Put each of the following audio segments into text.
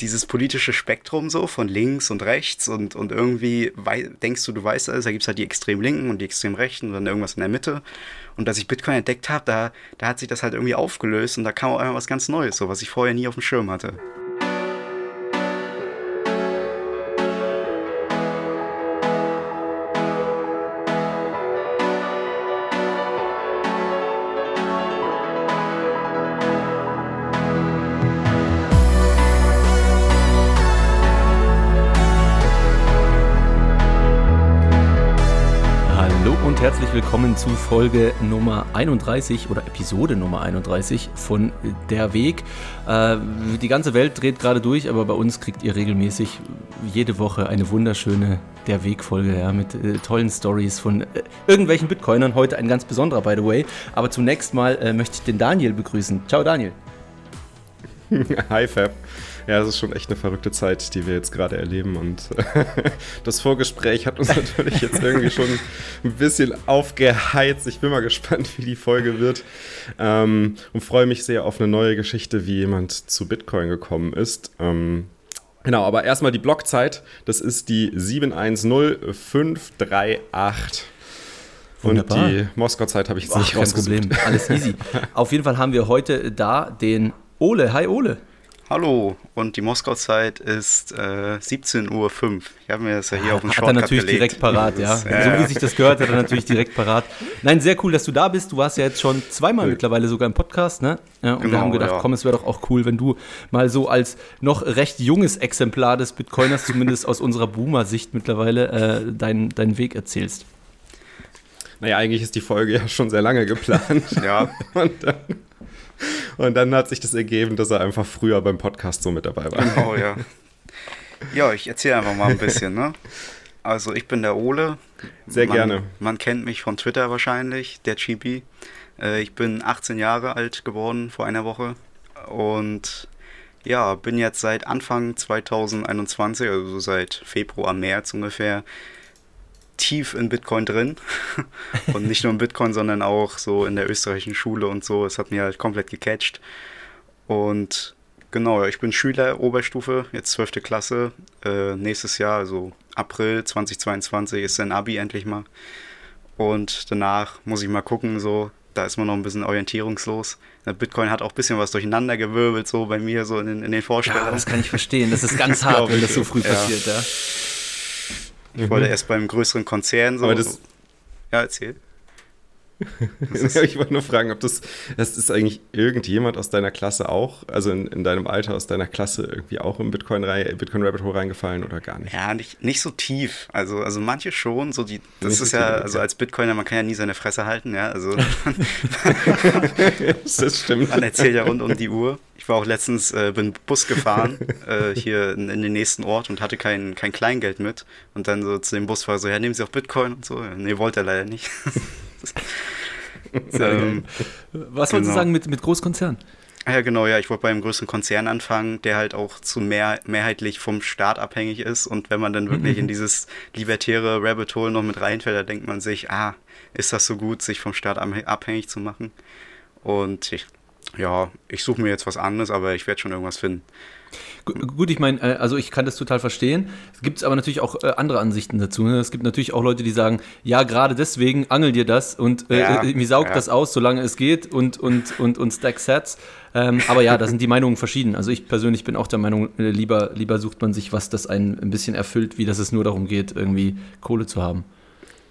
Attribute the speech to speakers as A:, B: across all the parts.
A: dieses politische Spektrum so von links und rechts und, und irgendwie denkst du, du weißt alles, da gibt es halt die extrem linken und die extrem rechten und dann irgendwas in der Mitte. Und als ich Bitcoin entdeckt habe, da, da hat sich das halt irgendwie aufgelöst und da kam auch einmal was ganz Neues, so was ich vorher nie auf dem Schirm hatte.
B: Willkommen zu Folge Nummer 31 oder Episode Nummer 31 von Der Weg. Äh, die ganze Welt dreht gerade durch, aber bei uns kriegt ihr regelmäßig jede Woche eine wunderschöne Der Weg-Folge ja, mit äh, tollen Stories von äh, irgendwelchen Bitcoinern. Heute ein ganz besonderer, by the way. Aber zunächst mal äh, möchte ich den Daniel begrüßen. Ciao, Daniel.
C: Hi, Fab. Ja, es ist schon echt eine verrückte Zeit, die wir jetzt gerade erleben. Und das Vorgespräch hat uns natürlich jetzt irgendwie schon ein bisschen aufgeheizt. Ich bin mal gespannt, wie die Folge wird. Ähm, und freue mich sehr auf eine neue Geschichte, wie jemand zu Bitcoin gekommen ist. Ähm, Genau, aber erstmal die Blockzeit. Das ist die 710538. Und die Moskau-Zeit habe ich jetzt Boah, nicht
B: kein Problem, alles easy. Auf jeden Fall haben wir heute da den Ole. Hi Ole.
A: Hallo, und die Moskau-Zeit ist äh, 17.05 Uhr. Ich habe mir das ja hier ah, auf den
B: Shortcut Hat er natürlich gelegt. direkt parat, ja. Ist, äh, so wie sich das gehört, hat er natürlich direkt parat. Nein, sehr cool, dass du da bist. Du warst ja jetzt schon zweimal ja. mittlerweile sogar im Podcast, ne? Ja, und genau, wir haben gedacht, ja. komm, es wäre doch auch cool, wenn du mal so als noch recht junges Exemplar des Bitcoiners, zumindest aus unserer Boomer-Sicht mittlerweile, äh, deinen, deinen Weg erzählst.
C: Naja, eigentlich ist die Folge ja schon sehr lange geplant. ja. Und dann und dann hat sich das ergeben, dass er einfach früher beim Podcast so mit dabei war.
A: Genau, ja. Ja, ich erzähle einfach mal ein bisschen, ne? Also ich bin der Ole.
C: Sehr
A: man,
C: gerne.
A: Man kennt mich von Twitter wahrscheinlich, der Chibi. Äh, ich bin 18 Jahre alt geworden vor einer Woche und ja, bin jetzt seit Anfang 2021, also seit Februar, März ungefähr, tief in Bitcoin drin. und nicht nur in Bitcoin, sondern auch so in der österreichischen Schule und so. Es hat mir halt komplett gecatcht. Und genau, ich bin Schüler Oberstufe, jetzt 12. Klasse. Äh, nächstes Jahr, also April 2022, ist sein Abi endlich mal. Und danach muss ich mal gucken, so, da ist man noch ein bisschen orientierungslos. Bitcoin hat auch ein bisschen was durcheinander gewirbelt, so bei mir, so in, in den Vorstellungen. Ja,
B: das kann ich verstehen. Das ist ganz hart, wenn das so früh ja. passiert, ja.
A: Ich mhm. wollte erst beim größeren Konzern so.
C: Aber das,
A: ja, erzähl.
C: ich wollte nur fragen, ob das, das ist eigentlich irgendjemand aus deiner Klasse auch, also in, in deinem Alter aus deiner Klasse irgendwie auch im Bitcoin, Bitcoin Rabbit Hole reingefallen oder gar nicht?
A: Ja, nicht, nicht so tief. Also, also manche schon, so die, das nicht ist so ja, tief, also als Bitcoiner, man kann ja nie seine Fresse halten, ja. Also
C: das stimmt.
A: Man erzählt ja rund um die Uhr. Ich war auch letztens, äh, bin Bus gefahren, äh, hier in, in, den nächsten Ort und hatte kein, kein Kleingeld mit. Und dann so zu dem Busfahrer so, ja, nehmen Sie auch Bitcoin und so. Nee, wollte er leider nicht.
B: ähm, Was wolltest genau. du sagen mit, mit Großkonzern?
A: Ah ja, genau, ja, ich wollte bei einem größeren Konzern anfangen, der halt auch zu mehr, mehrheitlich vom Staat abhängig ist. Und wenn man dann wirklich in dieses libertäre Rabbit Hole noch mit reinfällt, da denkt man sich, ah, ist das so gut, sich vom Staat abhängig zu machen? Und ich, ja, ich suche mir jetzt was anderes, aber ich werde schon irgendwas finden.
B: Gut, ich meine, äh, also ich kann das total verstehen. Es gibt aber natürlich auch äh, andere Ansichten dazu. Ne? Es gibt natürlich auch Leute, die sagen, ja, gerade deswegen angel dir das und äh, ja, mir saugt ja. das aus, solange es geht und, und, und, und stack Sets. Ähm, aber ja, da sind die Meinungen verschieden. Also ich persönlich bin auch der Meinung, lieber, lieber sucht man sich was, das einen ein bisschen erfüllt, wie dass es nur darum geht, irgendwie Kohle zu haben.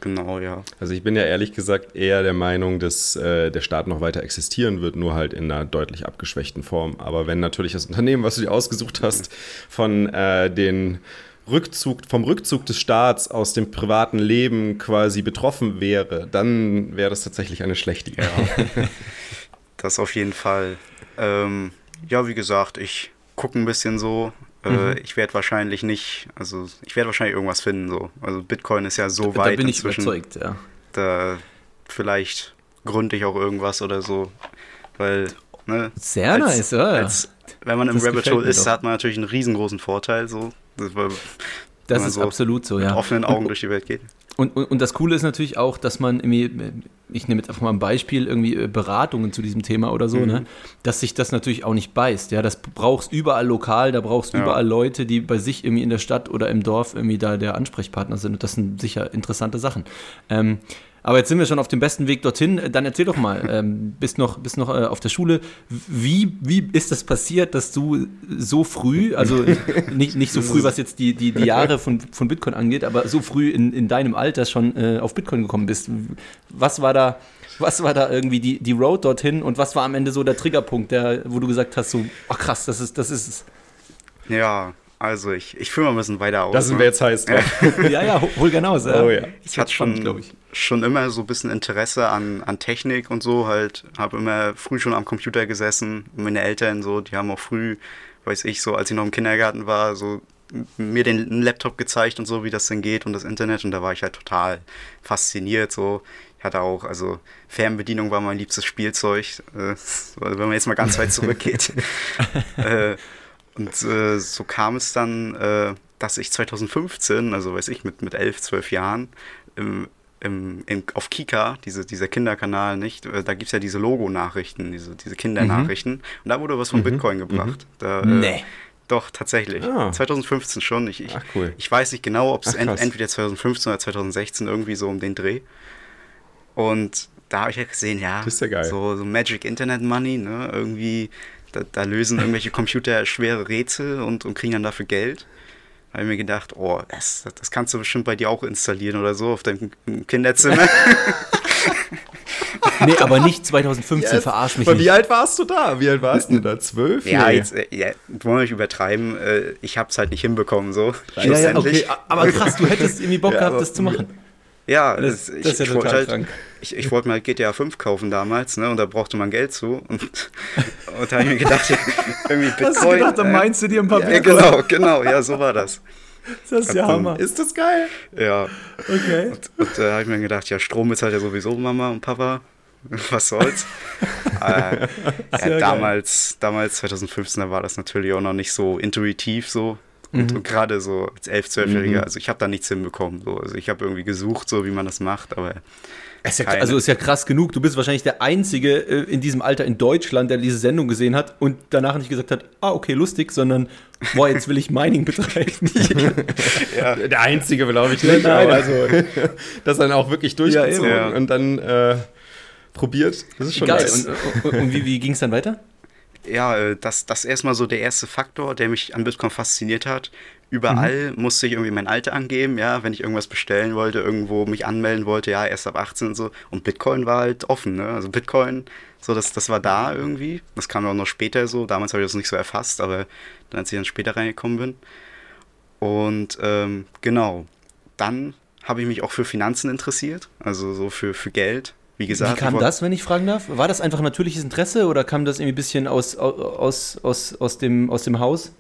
A: Genau, ja.
C: Also ich bin ja ehrlich gesagt eher der Meinung, dass äh, der Staat noch weiter existieren wird, nur halt in einer deutlich abgeschwächten Form. Aber wenn natürlich das Unternehmen, was du dir ausgesucht hast, von äh, den Rückzug, vom Rückzug des Staats aus dem privaten Leben quasi betroffen wäre, dann wäre das tatsächlich eine schlechte Idee.
A: Ja. das auf jeden Fall. Ähm, ja, wie gesagt, ich gucke ein bisschen so, mhm. ich werde wahrscheinlich nicht, also ich werde wahrscheinlich irgendwas finden. So. Also Bitcoin ist ja so da, weit. Da
B: bin ich überzeugt, ja.
A: Da vielleicht gründe ich auch irgendwas oder so. Weil, ne,
B: Sehr als, nice, ja. Als,
A: wenn man im das Rabbit Hole ist, hat man natürlich einen riesengroßen Vorteil. So.
B: Das, das ist so absolut so, ja.
A: Mit offenen Augen durch die Welt geht.
B: Und, und, und, das Coole ist natürlich auch, dass man ich nehme jetzt einfach mal ein Beispiel, irgendwie äh, Beratungen zu diesem Thema oder so, ne? mhm. ne, dass sich das natürlich auch nicht beißt. Ja, das brauchst überall lokal, da brauchst ja. überall Leute, die bei sich irgendwie in der Stadt oder im Dorf irgendwie da der Ansprechpartner sind. Und das sind sicher interessante Sachen. Ähm, aber jetzt sind wir schon auf dem besten Weg dorthin. Dann erzähl doch mal, ähm, bist noch, bist noch äh, auf der Schule. Wie, wie ist das passiert, dass du so früh, also nicht, nicht so früh, was jetzt die, die, die Jahre von, von Bitcoin angeht, aber so früh in, in deinem Alter schon äh, auf Bitcoin gekommen bist? Was war da, was war da irgendwie die, die Road dorthin und was war am Ende so der Triggerpunkt, der, wo du gesagt hast, so, ach krass, das ist, das ist es?
A: Ja, also ich, ich fühle mal ein bisschen weiter aus.
C: Das sind wir jetzt heiß
B: ja, ja, hol gerne aus.
A: Ja. Oh, ja. Ich hatte schon, ich. Schon immer so ein bisschen Interesse an, an Technik und so. Halt, habe immer früh schon am Computer gesessen. Meine Eltern so, die haben auch früh, weiß ich, so als ich noch im Kindergarten war, so mir den Laptop gezeigt und so, wie das denn geht und das Internet. Und da war ich halt total fasziniert. So, ich hatte auch, also Fernbedienung war mein liebstes Spielzeug, äh, wenn man jetzt mal ganz weit zurückgeht. äh, und äh, so kam es dann, äh, dass ich 2015, also weiß ich, mit, mit 11, 12 Jahren, im, im, in, auf Kika, diese, dieser Kinderkanal, nicht, äh, da gibt es ja diese Logo-Nachrichten, diese, diese Kindernachrichten. Mhm. Und da wurde was von mhm. Bitcoin gebracht. Mhm. Da, äh, nee. Doch, tatsächlich. Ah. 2015 schon. Ich, ich, Ach, cool. ich weiß nicht genau, ob es ent, entweder 2015 oder 2016 irgendwie so um den Dreh. Und da habe ich ja gesehen, ja,
C: ja
A: so, so Magic Internet Money, ne, irgendwie da, da lösen irgendwelche Computer schwere Rätsel und, und kriegen dann dafür Geld. Da habe ich mir gedacht, oh, das, das kannst du bestimmt bei dir auch installieren oder so auf deinem Kinderzimmer.
B: nee, aber nicht 2015, yes. verarsch mich
C: aber nicht. Wie alt warst du da? Wie alt warst du da? Zwölf?
A: Ja, jetzt, äh, ja, wollen wir nicht übertreiben. Äh, ich habe es halt nicht hinbekommen, so.
B: Ja, ja, okay, aber krass, du hättest irgendwie Bock ja, gehabt, das zu machen.
A: Ja, das, das, ich, das ist ja total halt, Ich, ich wollte mal GTA 5 kaufen damals, ne? Und da brauchte man Geld zu. Und, und da habe ich mir gedacht, irgendwie Bitcoin. Hast du gedacht,
B: dann meinst du dir ein paar
A: ja, Bitcoin? Genau, genau, ja, so war das.
B: Das ist ja Hammer.
C: Ist das geil?
A: Ja.
B: Okay.
A: Und, und da habe ich mir gedacht, ja, Strom ist halt ja sowieso Mama und Papa. Was soll's? äh, ja, damals, damals, 2015, da war das natürlich auch noch nicht so intuitiv so. Und, mhm. und gerade so als 11-, 12-Jähriger, mhm. also ich habe da nichts hinbekommen. So. Also ich habe irgendwie gesucht, so wie man das macht, aber.
B: Ist ja, also ist ja krass genug. Du bist wahrscheinlich der Einzige äh, in diesem Alter in Deutschland, der diese Sendung gesehen hat und danach nicht gesagt hat, ah, okay, lustig, sondern, boah, jetzt will ich Mining betreiben.
C: ja. Der Einzige, glaube ich nicht. Nein, also, das dann auch wirklich durchgezogen ja, und dann äh, probiert. Das ist schon
B: geil. Und, und, und wie, wie ging es dann weiter?
A: ja, äh, das, das ist erstmal so der erste Faktor, der mich an Bitcoin fasziniert hat. Überall mhm. musste ich irgendwie mein Alter angeben, ja, wenn ich irgendwas bestellen wollte, irgendwo mich anmelden wollte, ja, erst ab 18 und so. Und Bitcoin war halt offen, ne? Also Bitcoin, so, das, das war da irgendwie. Das kam auch noch später so. Damals habe ich das nicht so erfasst, aber dann, als ich dann später reingekommen bin. Und ähm, genau, dann habe ich mich auch für Finanzen interessiert, also so für, für Geld. Wie gesagt.
B: Wie kam das, wenn ich fragen darf? War das einfach natürliches Interesse oder kam das irgendwie ein bisschen aus, aus, aus, aus, dem, aus dem Haus?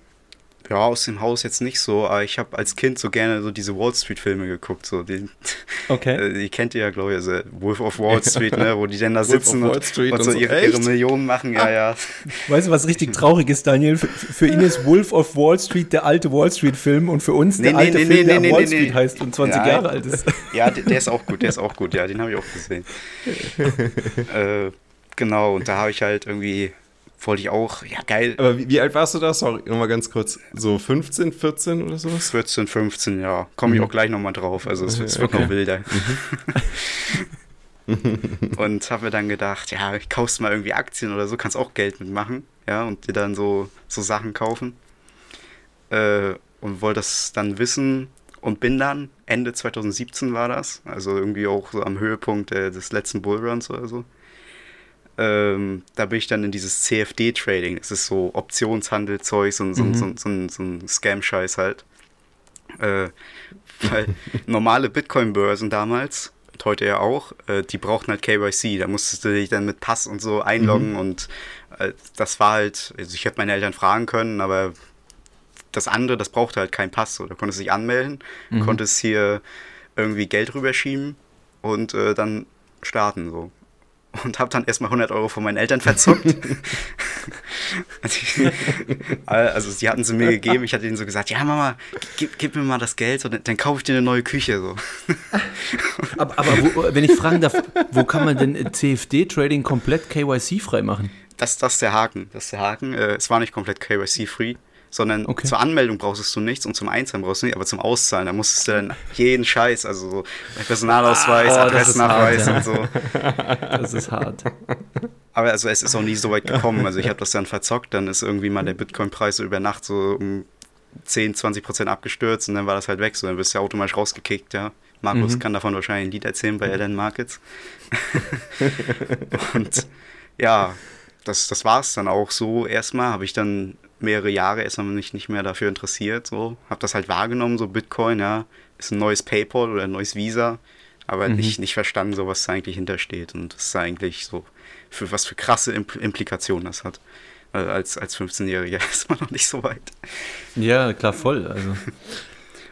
A: Ja, aus dem Haus jetzt nicht so, aber ich habe als Kind so gerne so diese Wall Street Filme geguckt, so den,
B: okay.
A: Die kennt ihr ja, glaube ich, also Wolf of Wall Street, ne, wo die dann da sitzen und, und, so, und so ihre, ihre, Millionen machen, ja, ja.
B: Weißt du, was richtig traurig ist, Daniel? Für, für, ihn ist Wolf of Wall Street der alte Wall Street Film und für uns nee, der nee, alte nee, Film, der Wall Street heißt und 20 ja, Jahre alt ist.
A: Ja, der, der, ist auch gut, der ist auch gut, ja, den habe ich auch gesehen. äh, genau, und da habe ich halt irgendwie wollte ich auch, ja geil.
C: Aber wie, wie alt warst du da? Sorry, nochmal ganz kurz. So 15, 14 oder sowas?
A: 14, 15, ja. Komme ich mhm. auch gleich nochmal drauf. Also es, es wird okay. noch wilder. Mhm. und habe mir dann gedacht, ja, kaufst mal irgendwie Aktien oder so, kannst auch Geld mitmachen, ja, und dir dann so, so Sachen kaufen. Äh, und wollte das dann wissen und bin dann, Ende 2017 war das, also irgendwie auch so am Höhepunkt äh, des letzten Bullruns oder so, ähm, da bin ich dann in dieses CFD-Trading. Das ist so Optionshandelzeug, so, so, mhm. so, so, so ein Scam-Scheiß halt. Äh, weil normale Bitcoin-Börsen damals, und heute ja auch, äh, die brauchten halt KYC. Da musstest du dich dann mit Pass und so einloggen mhm. und äh, das war halt, also ich hätte meine Eltern fragen können, aber das andere, das brauchte halt keinen Pass. So. Da konntest du dich anmelden, mhm. konntest hier irgendwie Geld rüberschieben und äh, dann starten so. Und habe dann erstmal 100 Euro von meinen Eltern verzockt. also, die hatten sie mir gegeben. Ich hatte ihnen so gesagt: Ja, Mama, gib, gib mir mal das Geld und dann kaufe ich dir eine neue Küche. So.
B: aber, aber wo, wenn ich fragen darf, wo kann man denn CFD-Trading komplett KYC-frei machen?
A: Das, das ist der Haken. Das ist der Haken. Äh, es war nicht komplett KYC-free sondern okay. zur Anmeldung brauchst du nichts und zum Einzahlen brauchst du nicht, aber zum Auszahlen, da musstest du dann jeden Scheiß, also so Personalausweis, ah, oh, Adressnachweis hart, ja. und so.
B: Das ist hart.
A: Aber also es ist auch nie so weit gekommen, also ich habe das dann verzockt, dann ist irgendwie mal der Bitcoin-Preis so über Nacht so um 10, 20 Prozent abgestürzt und dann war das halt weg, so dann wirst du ja automatisch rausgekickt, ja. Markus mhm. kann davon wahrscheinlich ein Lied erzählen bei Ellen Markets. und ja, das, das war es dann auch so. Erstmal habe ich dann mehrere Jahre erstmal mich nicht mehr dafür interessiert. So. Habe das halt wahrgenommen, so Bitcoin, ja, ist ein neues PayPal oder ein neues Visa, aber mhm. nicht, nicht verstanden, so was da eigentlich hintersteht und ist eigentlich so, für was für krasse Implikationen das hat. Also als, als 15-Jähriger ist man noch nicht so weit.
B: Ja, klar, voll. Also.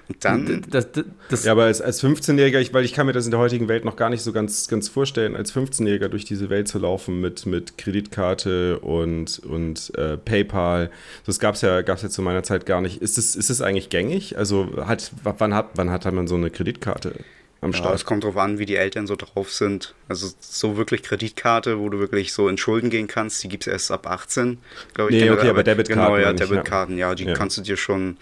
A: Dann.
C: Das, das, das ja, aber als, als 15-Jähriger, weil ich kann mir das in der heutigen Welt noch gar nicht so ganz, ganz vorstellen, als 15-Jähriger durch diese Welt zu laufen mit, mit Kreditkarte und, und äh, PayPal. Das gab es ja, gab's ja zu meiner Zeit gar nicht. Ist es ist eigentlich gängig? Also hat, wann, hat, wann hat man so eine Kreditkarte?
A: Am Start. Ja, es kommt darauf an, wie die Eltern so drauf sind. Also so wirklich Kreditkarte, wo du wirklich so in Schulden gehen kannst, die gibt es erst ab 18, glaube ich.
C: Nee, okay, aber Debitkarten.
A: Genau, ja, Debitkarten, ja, die ja. kannst du dir schon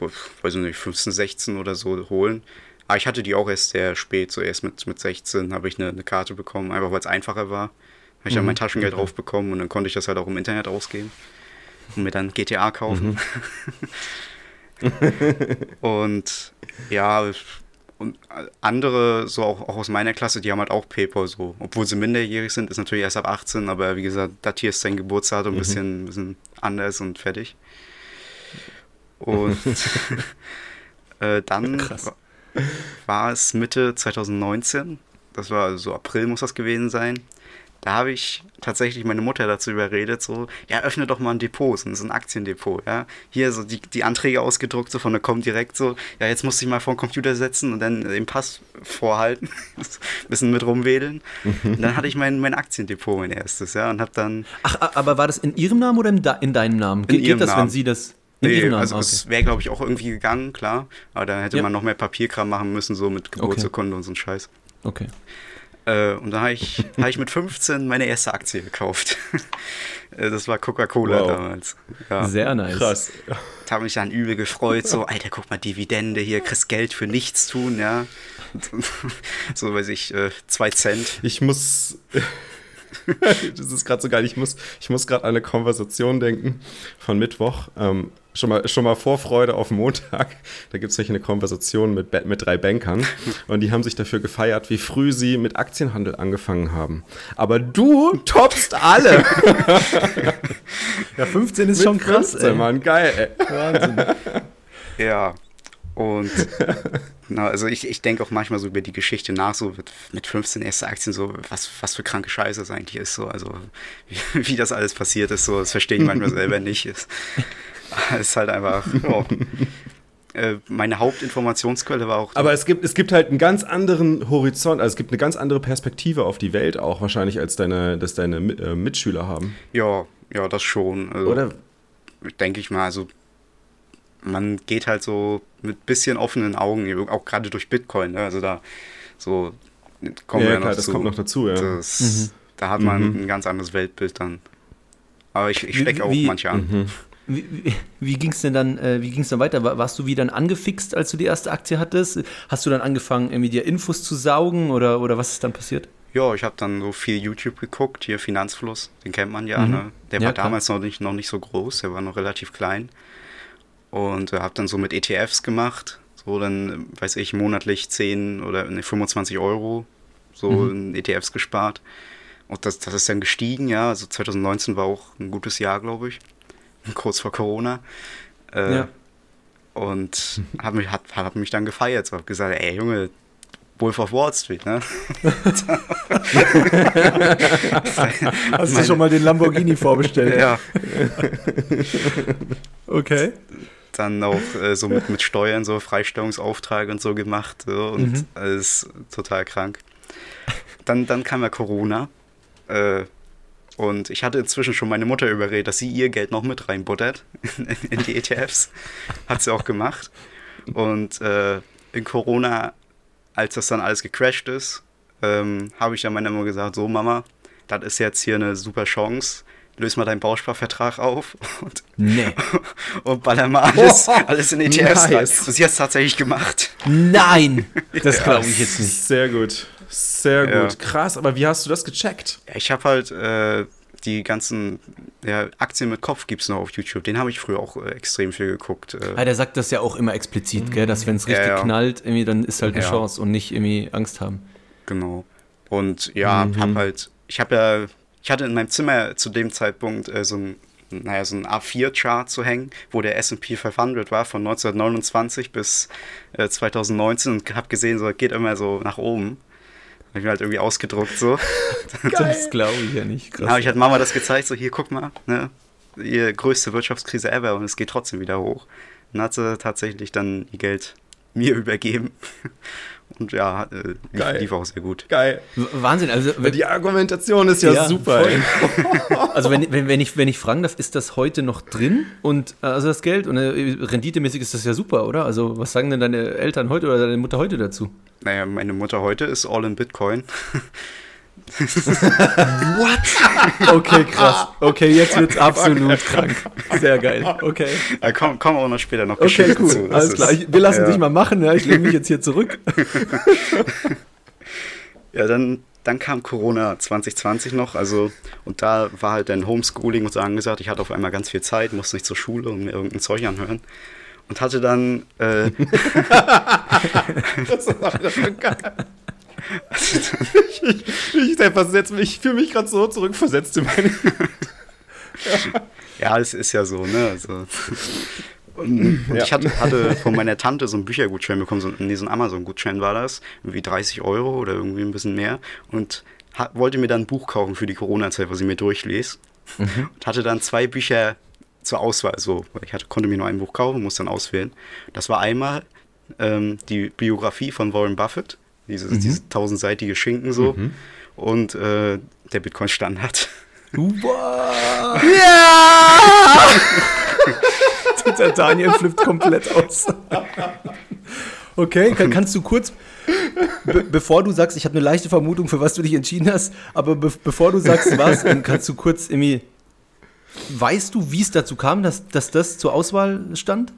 A: weiß ich nicht, 15, 16 oder so holen. Aber ich hatte die auch erst sehr spät, so erst mit, mit 16 habe ich eine, eine Karte bekommen, einfach weil es einfacher war. Habe ich dann mhm. mein Taschengeld okay. drauf bekommen und dann konnte ich das halt auch im Internet ausgeben und mir dann GTA kaufen. Mhm. und ja, und andere, so auch, auch aus meiner Klasse, die haben halt auch PayPal so. Obwohl sie minderjährig sind, ist natürlich erst ab 18, aber wie gesagt, das hier ist sein Geburtsdatum ein mhm. bisschen, bisschen anders und fertig. Und äh, dann Krass. war es Mitte 2019, das war also so April muss das gewesen sein. Da habe ich tatsächlich meine Mutter dazu überredet, so, ja, öffne doch mal ein Depot, so ein Aktiendepot, ja. Hier so die, die Anträge ausgedruckt, so von der Comdirect, so, ja, jetzt musste ich mal vor den Computer setzen und dann den Pass vorhalten, ein bisschen mit rumwedeln. Und dann hatte ich mein, mein Aktiendepot, mein erstes, ja, und habe dann...
B: Ach, aber war das in ihrem Namen oder in, in deinem Namen? Ge geht das, Namen. wenn sie das...
A: Nee, also okay. es wäre, glaube ich, auch irgendwie gegangen, klar. Aber dann hätte ja. man noch mehr Papierkram machen müssen, so mit Geburtsurkunde okay. und so ein Scheiß.
B: Okay.
A: Äh, und da habe ich, hab ich mit 15 meine erste Aktie gekauft. Äh, das war Coca-Cola wow. damals.
B: Ja. Sehr nice.
C: Krass.
A: Da habe ich dann übel gefreut, so, Alter, guck mal, Dividende hier, kriegst Geld für nichts tun, ja. so weiß ich, äh, zwei Cent.
C: Ich muss. das ist gerade so geil. Ich muss, ich muss gerade an eine Konversation denken von Mittwoch. Ähm, schon mal, schon mal Vorfreude auf Montag. Da gibt es nämlich eine Konversation mit, mit drei Bankern und die haben sich dafür gefeiert, wie früh sie mit Aktienhandel angefangen haben. Aber du toppst alle.
B: ja, 15 ist mit schon krass. 15, ey.
C: Mann, geil, ey. Wahnsinn.
A: Ja, und na, also ich, ich denke auch manchmal so über die Geschichte nach, so mit 15 erste Aktien, so was, was für kranke Scheiße das eigentlich ist. So, also wie, wie das alles passiert ist, so, das verstehe ich manchmal selber nicht. Ist, ist halt einfach. Oh. meine Hauptinformationsquelle war auch.
C: Aber es gibt, es gibt halt einen ganz anderen Horizont, also es gibt eine ganz andere Perspektive auf die Welt auch wahrscheinlich, als deine, dass deine äh, Mitschüler haben.
A: Ja, ja, das schon. Also, Oder? Denke ich mal, also man geht halt so mit bisschen offenen Augen, auch gerade durch Bitcoin, ne? also da so
C: kommen ja, wir ja klar, das kommt noch dazu, ja.
A: Das, mhm. Da hat man mhm. ein ganz anderes Weltbild dann. Aber ich, ich stecke auch manche an. Mhm.
B: Wie, wie, wie ging es denn dann, äh, wie ging's dann weiter? Warst du wie dann angefixt, als du die erste Aktie hattest? Hast du dann angefangen, irgendwie dir Infos zu saugen oder, oder was ist dann passiert?
A: Ja, ich habe dann so viel YouTube geguckt, hier Finanzfluss, den kennt man ja, mhm. ne? Der ja, war klar. damals noch nicht, noch nicht so groß, der war noch relativ klein. Und äh, habe dann so mit ETFs gemacht, so dann, weiß ich, monatlich 10 oder ne, 25 Euro so mhm. in ETFs gespart. Und das, das ist dann gestiegen, ja. Also 2019 war auch ein gutes Jahr, glaube ich. Kurz vor Corona. Äh, ja. Und habe mich, hat, hab mich dann gefeiert. So, habe gesagt, ey Junge, Wolf of Wall Street, ne?
B: Hast du schon mal den Lamborghini vorbestellt?
A: Ja.
B: okay.
A: Dann auch äh, so mit, mit Steuern, so Freistellungsaufträge und so gemacht. So, und mhm. alles total krank. Dann, dann kam ja Corona Äh, und ich hatte inzwischen schon meine Mutter überredet, dass sie ihr Geld noch mit reinbuttert in die ETFs. Hat sie auch gemacht. Und äh, in Corona, als das dann alles gecrashed ist, ähm, habe ich dann meiner Mutter gesagt, so Mama, das ist jetzt hier eine super Chance. Löse mal deinen Bausparvertrag auf und,
B: Nee.
A: und baller mal alles, alles in ETFs rein.
C: nice.
A: Und sie hat es tatsächlich gemacht.
B: Nein! Das
A: Ja.
B: glaube ich jetzt nicht.
C: Sehr gut. Sehr
A: Ja.
C: gut. Krass, aber wie hast du das gecheckt?
A: Ja, ich habe halt äh, die ganzen ja, Aktien mit Kopf gibt es noch auf YouTube. Den habe ich früher auch äh, extrem viel geguckt. Äh,
B: Ah, der sagt das ja auch immer explizit, gell? dass wenn es richtig
A: Ja, ja.
B: knallt, irgendwie, dann ist halt eine
A: Ja.
B: Chance und nicht irgendwie Angst haben.
A: Genau. Und ja,
C: Mhm.
A: hab halt, ich habe ja, ich hatte in meinem Zimmer zu dem Zeitpunkt äh, so ein, naja, so ein A4-Chart zu hängen, wo der S&P 500 war von 1929 bis äh, 2019 und habe gesehen, so geht immer so nach oben. Habe ich mir halt irgendwie ausgedruckt so.
B: Das glaube ich ja nicht.
A: Dann habe ich halt Mama das gezeigt, so hier, guck mal, ne, ihr größte Wirtschaftskrise ever und es geht trotzdem wieder hoch. Dann hat sie tatsächlich dann ihr Geld mir übergeben. Und ja, äh, lief,
C: Geil.
A: lief auch sehr gut.
C: Geil.
B: Wahnsinn, also, wenn,
C: Die Argumentation ist ja,
B: Ja,
C: super.
B: also wenn, wenn, wenn, ich, wenn ich fragen darf, ist das heute noch drin? Und äh, also das Geld und äh, renditemäßig ist das ja super, oder? Also was sagen denn deine Eltern heute oder deine Mutter heute dazu?
A: Naja, meine Mutter heute ist all in Bitcoin.
B: Okay, krass. Okay, jetzt wird's absolut krank. Sehr geil. Okay.
A: Da kommen, kommen auch noch später noch
B: Okay, cool.
A: zu.
B: Alles
A: ist-
B: klar. Ich, wir lassen
A: ja.
B: dich mal machen. Ja? Ich lege mich jetzt hier zurück.
A: Ja, dann, dann kam Corona 2020 noch, also und da war halt dann Homeschooling und so angesagt. Ich hatte auf einmal ganz viel Zeit, musste nicht zur Schule und mir irgendein Zeug anhören. Und hatte dann, äh,
C: Das war schon geil. ich, ich, ich, versetz mich- ich fühle mich gerade so zurückversetzt in meine.
A: ja, es ist ja so, ne? Also, und und
C: Ja.
A: ich hatte, hatte von meiner Tante so einen Büchergutschein bekommen, so, nee, so ein Amazon-Gutschein war das, irgendwie 30 Euro oder irgendwie ein bisschen mehr. Und ha, wollte mir dann ein Buch kaufen für die Corona-Zeit, was ich mir durchlese. Und hatte dann zwei Bücher zur Auswahl. So, ich hatte, konnte mir nur ein Buch kaufen, musste dann auswählen. Das war einmal ähm, die Biografie von Warren Buffett, dieses, dieses tausendseitige Schinken so, und äh, der Bitcoin-Standard.
B: Wow. Ja! Der Daniel flippt komplett aus. Okay, kann, kannst du kurz, be bevor du sagst, ich habe eine leichte Vermutung, für was du dich entschieden hast, aber be bevor du sagst, was, dann kannst du kurz irgendwie, weißt du, wie es dazu kam, dass, dass das zur Auswahl stand?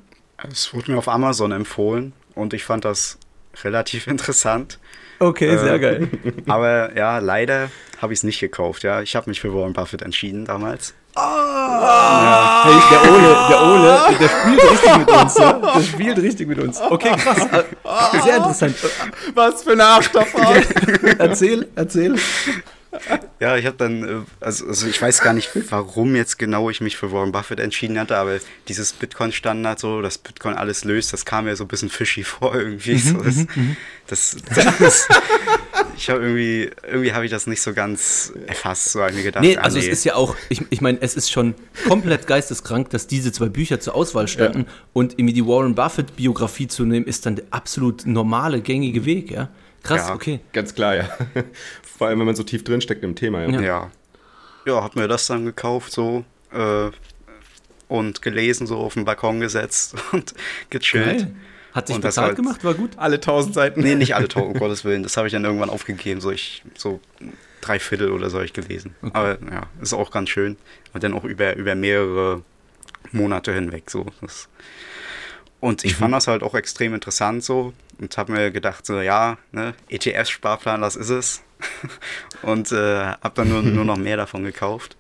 A: Es wurde mir auf Amazon empfohlen und ich fand das relativ interessant.
B: Okay,
A: Äh,
B: sehr geil.
A: Aber ja, leider habe ich es nicht gekauft. Ja, ich habe mich für Warren Buffett entschieden damals.
B: Hey, der Ole, der Ole, der spielt richtig mit uns, ja? Der spielt richtig mit uns. Okay, krass. Äh, Sehr interessant.
C: Was für eine Arschlochfahrt.
B: Erzähl, erzähl.
A: Ja, ich habe dann, äh, also, also ich weiß gar nicht, warum jetzt genau ich mich für Warren Buffett entschieden hatte, aber dieses Bitcoin-Standard, so, dass Bitcoin alles löst, das kam mir so ein bisschen fishy vor irgendwie. So, das, das, das, ich habe irgendwie, irgendwie habe ich das nicht so ganz erfasst, so habe ich mir gedacht.
B: Nee,
A: ah,
B: also es ist ja auch, ich, ich meine, es ist schon komplett geisteskrank, dass diese zwei Bücher zur Auswahl standen und irgendwie die Warren Buffett-Biografie zu nehmen, ist dann der absolut normale, gängige Weg, ja? Krass,
A: Ja.
B: okay.
C: Ganz klar, ja. Vor allem, wenn man so tief drin steckt im Thema. Ja.
B: Ja.
A: Ja. Hab mir das dann gekauft, so, äh, und gelesen, so auf den Balkon gesetzt und gechillt.
B: Geil. Hat sich
A: Und das
B: bezahlt
A: halt-
B: gemacht, war gut.
C: Alle tausend Seiten.
A: Nee, nicht alle Tore, um Gottes Willen. Das habe ich dann irgendwann aufgegeben. So, ich, so drei Viertel oder so habe ich gelesen. Aber ja, ist auch ganz schön. Und dann auch über, über mehrere Monate hinweg. So. Das, und ich fand das halt auch extrem interessant so und habe mir gedacht, so ja, ne, ETF-Sparplan, das ist es. und äh, habe dann nur, nur noch mehr davon gekauft.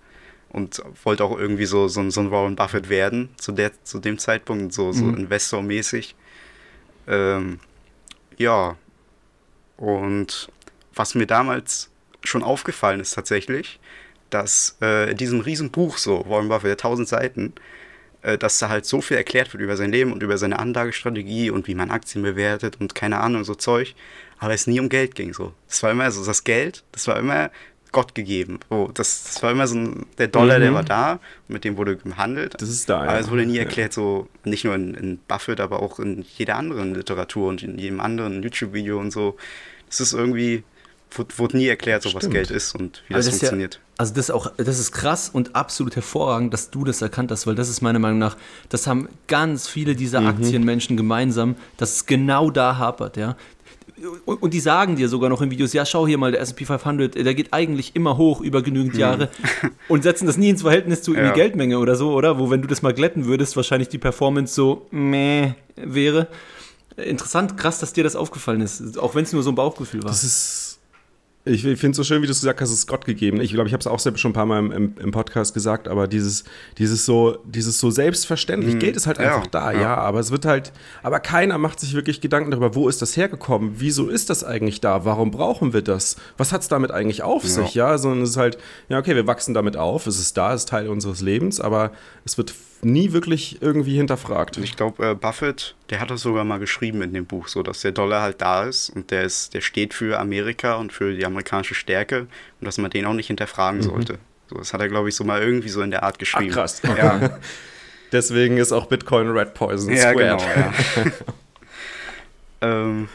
A: Und wollte auch irgendwie so, so, ein- so ein Warren Buffett werden zu, der, zu dem Zeitpunkt, so, so investormäßig. Ähm, ja, und was mir damals schon aufgefallen ist tatsächlich, dass äh, in diesem riesen Buch so, Warren Buffett, der 1000 Seiten, dass da halt so viel erklärt wird über sein Leben und über seine Anlagestrategie und wie man Aktien bewertet und keine Ahnung, so Zeug, aber es nie um Geld ging so. Das war immer so, das Geld, das war immer Gott gegeben. So, das, das war immer so ein, der Dollar, der war da, mit dem wurde gehandelt.
C: Das ist da,
A: Aber
C: ja.
A: es wurde nie erklärt, so nicht nur in, in Buffett, aber auch in jeder anderen Literatur und in jedem anderen YouTube-Video und so. Das ist irgendwie, wurde, wurde nie erklärt, so was Geld ist und wie
B: das,
A: das, funktioniert.
B: Ja, also das ist auch, das ist krass und absolut hervorragend, dass du das erkannt hast, weil das ist meiner Meinung nach, das haben ganz viele dieser mhm. Aktienmenschen gemeinsam, dass es genau da hapert, ja. Und die sagen dir sogar noch in Videos, ja, schau hier mal, der S&P 500, der geht eigentlich immer hoch über genügend mhm. Jahre und setzen das nie ins Verhältnis zu ja. Geldmenge oder so, oder? Wo, wenn du das mal glätten würdest, wahrscheinlich die Performance so meh wäre. Interessant, krass, dass dir das aufgefallen ist, auch wenn es nur so ein Bauchgefühl war.
C: Das ist ich finde es so schön, wie du es gesagt hast, es ist Gott gegeben. Ich glaube, ich habe es auch selbst schon ein paar Mal im, im, Podcast gesagt, aber dieses, dieses so, dieses so selbstverständlich, mhm. Geld ist halt einfach da, ja. ja. aber es wird halt, aber keiner macht sich wirklich Gedanken darüber, wo ist das hergekommen? Wieso ist das eigentlich da? Warum brauchen wir das? Was hat es damit eigentlich auf ja. sich? Ja, sondern es ist halt, ja, okay, wir wachsen damit auf, es ist da, es ist Teil unseres Lebens, aber es wird nie wirklich irgendwie hinterfragt.
A: Ich glaube, äh, Buffett, der hat das sogar mal geschrieben in dem Buch, so dass der Dollar halt da ist und der ist, der steht für Amerika und für die amerikanische Stärke und dass man den auch nicht hinterfragen mhm. sollte. So, das hat er, glaube ich, so mal irgendwie so in der Art geschrieben. Ach,
C: krass. Ja. Deswegen ist auch Bitcoin Red Poison
A: ja, squared. Genau, ja. ähm,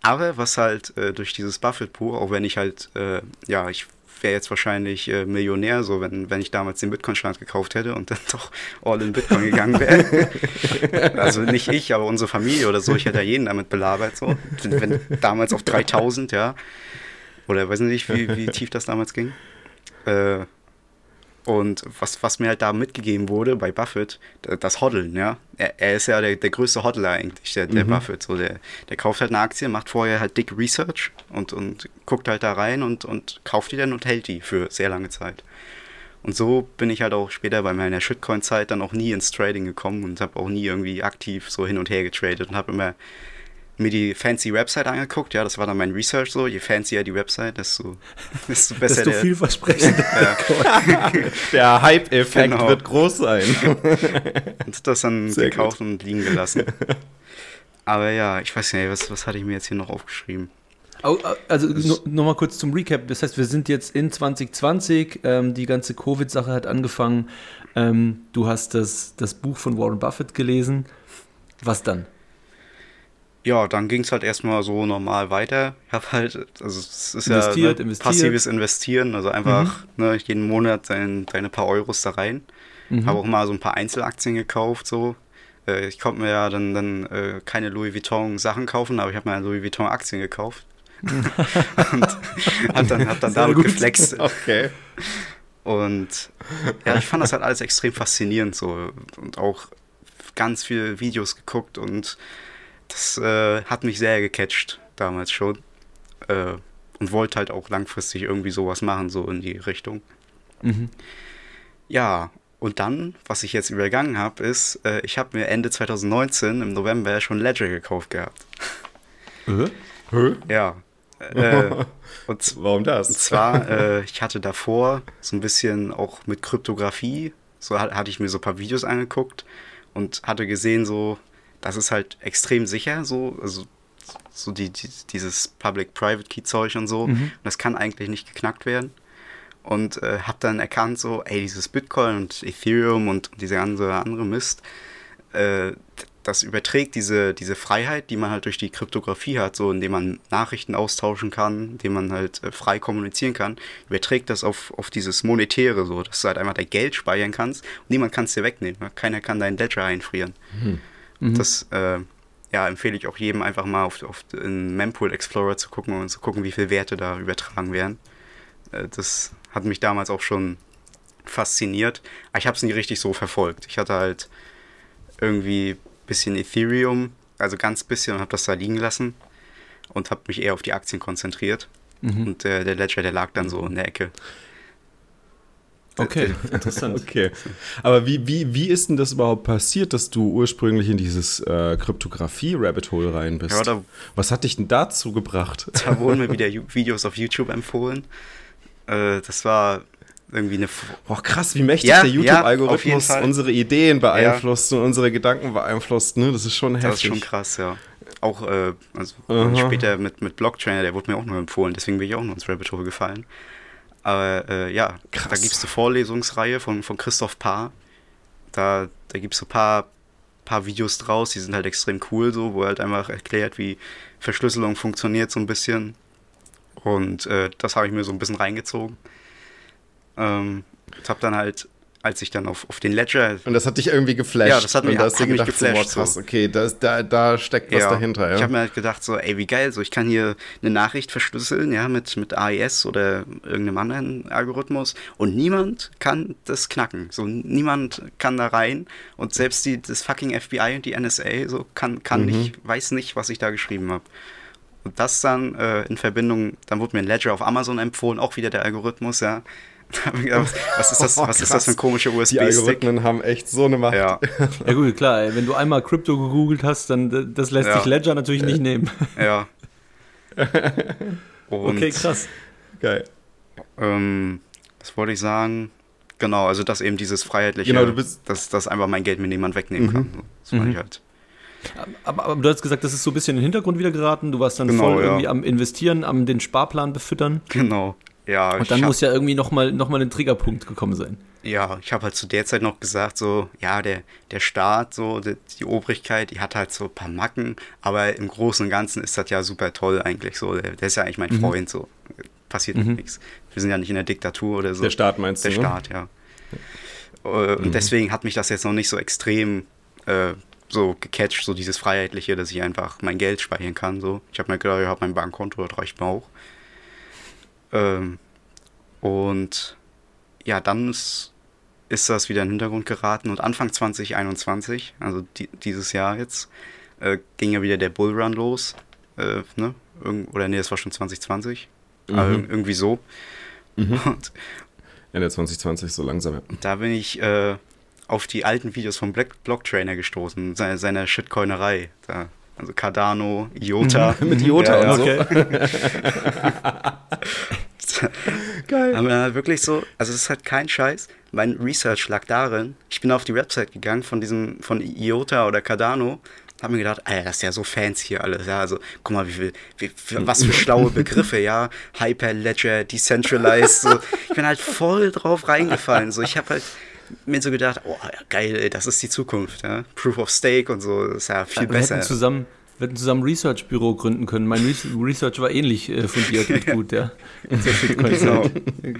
A: aber was halt äh, durch dieses Buffett-Buch, auch wenn ich halt, äh, ja, ich wäre jetzt wahrscheinlich äh, Millionär, so wenn, wenn ich damals den Bitcoin-Stand gekauft hätte und dann doch all in Bitcoin gegangen wäre. also nicht ich, aber unsere Familie oder so. Ich hätte ja jeden damit belabert, so. Wenn, damals auf 3000, ja. Oder weiß nicht, wie, wie tief das damals ging. Äh, und was, was mir halt da mitgegeben wurde bei Buffett, das Hoddeln, ja. Er, er ist ja der, der größte Hodler eigentlich, der, der mhm. Buffett. So der, der kauft halt eine Aktie, macht vorher halt dick Research und, und guckt halt da rein und, und kauft die dann und hält die für sehr lange Zeit. Und so bin ich halt auch später bei meiner Shitcoin-Zeit dann auch nie ins Trading gekommen und habe auch nie irgendwie aktiv so hin und her getradet und habe immer mir die fancy Website angeguckt. Ja, das war dann mein Research so. Je fancier die Website, desto,
B: desto besser. desto vielversprechender.
C: ja. Der Hype-Effekt genau. wird groß sein.
A: und das dann Sehr gekauft gut. und liegen gelassen. Aber ja, ich weiß nicht, was, was hatte ich mir jetzt hier noch aufgeschrieben?
B: Also nochmal kurz zum Recap. Das heißt, wir sind jetzt in 2020. Ähm, die ganze Covid-Sache hat angefangen. Ähm, du hast das, das Buch von Warren Buffett gelesen. Was dann?
A: Ja, dann ging es halt erstmal so normal weiter. Ich habe halt, also es ist investiert, ja ne, passives Investieren, also einfach mhm. ne, jeden Monat dein, deine paar Euros da rein. Mhm. Habe auch mal so ein paar Einzelaktien gekauft, so. Äh, ich konnte mir ja dann, dann äh, keine Louis Vuitton Sachen kaufen, aber ich habe mir Louis Vuitton Aktien gekauft. und hab dann, hab dann damit gut. geflext.
C: Okay.
A: Und ja, ich fand das halt alles extrem faszinierend so und auch ganz viele Videos geguckt und das äh, hat mich sehr gecatcht damals schon. Äh, und wollte halt auch langfristig irgendwie sowas machen, so in die Richtung. Mhm. Ja, und dann, was ich jetzt übergangen habe, ist, äh, ich habe mir Ende 2019 im November schon Ledger gekauft gehabt.
C: Äh? Hä?
A: Ja.
C: Äh, und Warum das?
A: Und zwar, äh, ich hatte davor so ein bisschen auch mit Kryptographie, so hatte ich mir so ein paar Videos angeguckt und hatte gesehen, so, das ist halt extrem sicher, so, also so die, die dieses Public-Private-Key-Zeug und so. Mhm. das kann eigentlich nicht geknackt werden. Und äh, habe dann erkannt, so, ey, dieses Bitcoin und Ethereum und diese ganze andere Mist, äh, das überträgt diese, diese Freiheit, die man halt durch die Kryptographie hat, so indem man Nachrichten austauschen kann, indem man halt äh, frei kommunizieren kann, überträgt das auf, auf dieses Monetäre, so, dass du halt einfach dein Geld speichern kannst und niemand kann es dir wegnehmen. Keiner kann deinen Ledger einfrieren. Mhm. Mhm. Das äh, ja, empfehle ich auch jedem einfach mal auf, auf den Mempool Explorer zu gucken und zu gucken, wie viele Werte da übertragen werden. Äh, das hat mich damals auch schon fasziniert. Aber ich habe es nie richtig so verfolgt. Ich hatte halt irgendwie ein bisschen Ethereum, also ganz bisschen, und habe das da liegen lassen und habe mich eher auf die Aktien konzentriert. Mhm. Und äh, der Ledger, der lag dann so in der Ecke.
B: Okay, interessant.
C: okay. Aber wie, wie, wie ist denn das überhaupt passiert, dass du ursprünglich in dieses äh, Kryptographie-Rabbit Hole rein bist? Ja, da, Was hat dich denn dazu gebracht?
A: Da wurden mir wieder Videos auf YouTube empfohlen. Äh, das war irgendwie eine.
C: Boah, krass, wie mächtig ja, der YouTube-Algorithmus ja, unsere Ideen beeinflusst und unsere Gedanken beeinflusst. Ne? Das ist schon heftig. Das ist schon
A: krass, ja. Auch äh, also später mit, mit Blocktrainer, der wurde mir auch nur empfohlen, deswegen bin ich auch nur ins Rabbit Hole gefallen. Aber äh, ja, Krass. da gibt es eine Vorlesungsreihe von, von Christoph Paar. Da, da gibt es ein paar, paar Videos draus, die sind halt extrem cool, so, wo er halt einfach erklärt, wie Verschlüsselung funktioniert, so ein bisschen. Und äh, das habe ich mir so ein bisschen reingezogen. Ähm, habe dann halt als ich dann auf, auf den Ledger.
C: Und das hat dich irgendwie geflasht.
A: Ja, das hat mich,
C: und
A: hat, hat
C: gedacht,
A: mich geflasht. So,
C: krass, okay, das, da, da steckt was
A: ja.
C: dahinter. Ja.
A: Ich habe mir halt gedacht, so, ey, wie geil, so ich kann hier eine Nachricht verschlüsseln, ja, mit, mit AES oder irgendeinem anderen Algorithmus und niemand kann das knacken. So, niemand kann da rein und selbst die, das fucking FBI und die NSA so kann, kann mhm. nicht, weiß nicht, was ich da geschrieben habe. Und das dann äh, in Verbindung, dann wurde mir ein Ledger auf Amazon empfohlen, auch wieder der Algorithmus, ja was ist das, was ist das für ein komischer USB-Stick?
C: Die Algorithmen haben echt so eine Macht.
B: Ja, ja gut, klar. Wenn du einmal Crypto gegoogelt hast, dann das lässt ja. sich Ledger natürlich nicht nehmen.
A: Ja.
B: Und, okay, krass.
C: Geil.
A: Ähm, was wollte ich sagen? Genau, also dass eben dieses freiheitliche,
C: genau, du bist
A: dass, dass einfach mein Geld mir niemand wegnehmen mhm. kann. Das meine
B: mhm.
A: ich halt.
B: Aber, aber, du hast gesagt, das ist so ein bisschen in den Hintergrund wieder geraten. Du warst dann
A: genau,
B: voll
A: ja.
B: irgendwie am Investieren, am den Sparplan befüttern.
A: Genau. Ja,
B: und dann muss ja irgendwie nochmal noch mal ein Triggerpunkt gekommen sein.
A: Ja, ich habe halt zu der Zeit noch gesagt, so, ja, der, der Staat, so, die, die, Obrigkeit, die hat halt so ein paar Macken, aber im Großen und Ganzen ist das ja super toll eigentlich so. Der, der ist ja eigentlich mein mhm. Freund, so. Passiert mhm. nichts. Wir sind ja nicht in der Diktatur oder so.
C: Der Staat meinst
A: der
C: du?
A: Der Staat, ja. Und mhm. deswegen hat mich das jetzt noch nicht so extrem äh, so gecatcht, so dieses Freiheitliche, dass ich einfach mein Geld speichern kann. So. Ich habe mir gedacht, ich habe mein Bankkonto, das reicht mir auch. Ähm, und ja, dann ist, ist das wieder in den Hintergrund geraten und Anfang 2021, also die, dieses Jahr jetzt, äh, ging ja wieder der Bullrun los. Äh, ne? Irgend, oder nee, das war schon 2020. Mhm. Aber irgendwie so.
C: Mhm. Und, Ende 2020, so langsam. Ja.
A: Da bin ich äh, auf die alten Videos vom Black Block Trainer gestoßen, seiner seine Shitcoinerei. Da, also Cardano, IOTA.
C: Mit IOTA ja, und so.
A: Okay. Geil. Aber wirklich so, also es ist halt kein Scheiß. Mein Research lag darin, ich bin auf die Website gegangen von diesem, von IOTA oder Cardano, habe mir gedacht, Alter, das ist ja so fancy hier alles, ja, also guck mal, wie viel, wie, was für schlaue Begriffe, ja, Hyperledger, Decentralized, so. Ich bin halt voll drauf reingefallen, so, ich habe halt mir so gedacht, oh, ja, geil, ey, das ist die Zukunft, ja, Proof of Stake und so, ist ja viel
B: wir
A: besser.
B: Hätten zusammen wir hätten zusammen ein Research-Büro gründen können. Mein Research war ähnlich äh, fundiert und gut, ja.
A: genau.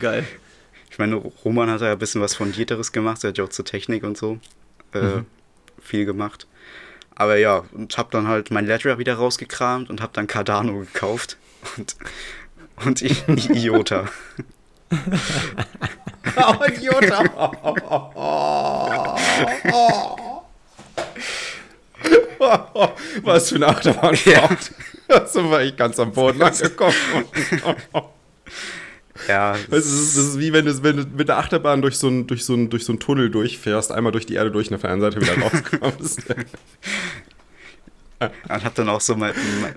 B: Geil.
A: Ich meine, Roman hat ja ein bisschen was Fundierteres gemacht, er hat ja auch zur Technik und so äh, mhm. viel gemacht. Aber ja, und hab dann halt mein Ledger wieder rausgekramt und hab dann Cardano gekauft und, und I
C: oh, IOTA! Oh, oh, Was für eine Achterbahnfahrt. Ja. So war ich ganz am Boden angekommen.
A: Ja.
C: Das ist, ist wie wenn du, wenn du mit der Achterbahn durch so, einen, durch, so einen, durch so einen Tunnel durchfährst, einmal durch die Erde durch und auf der anderen Seite wieder rauskommst.
A: Und hab dann auch so mein,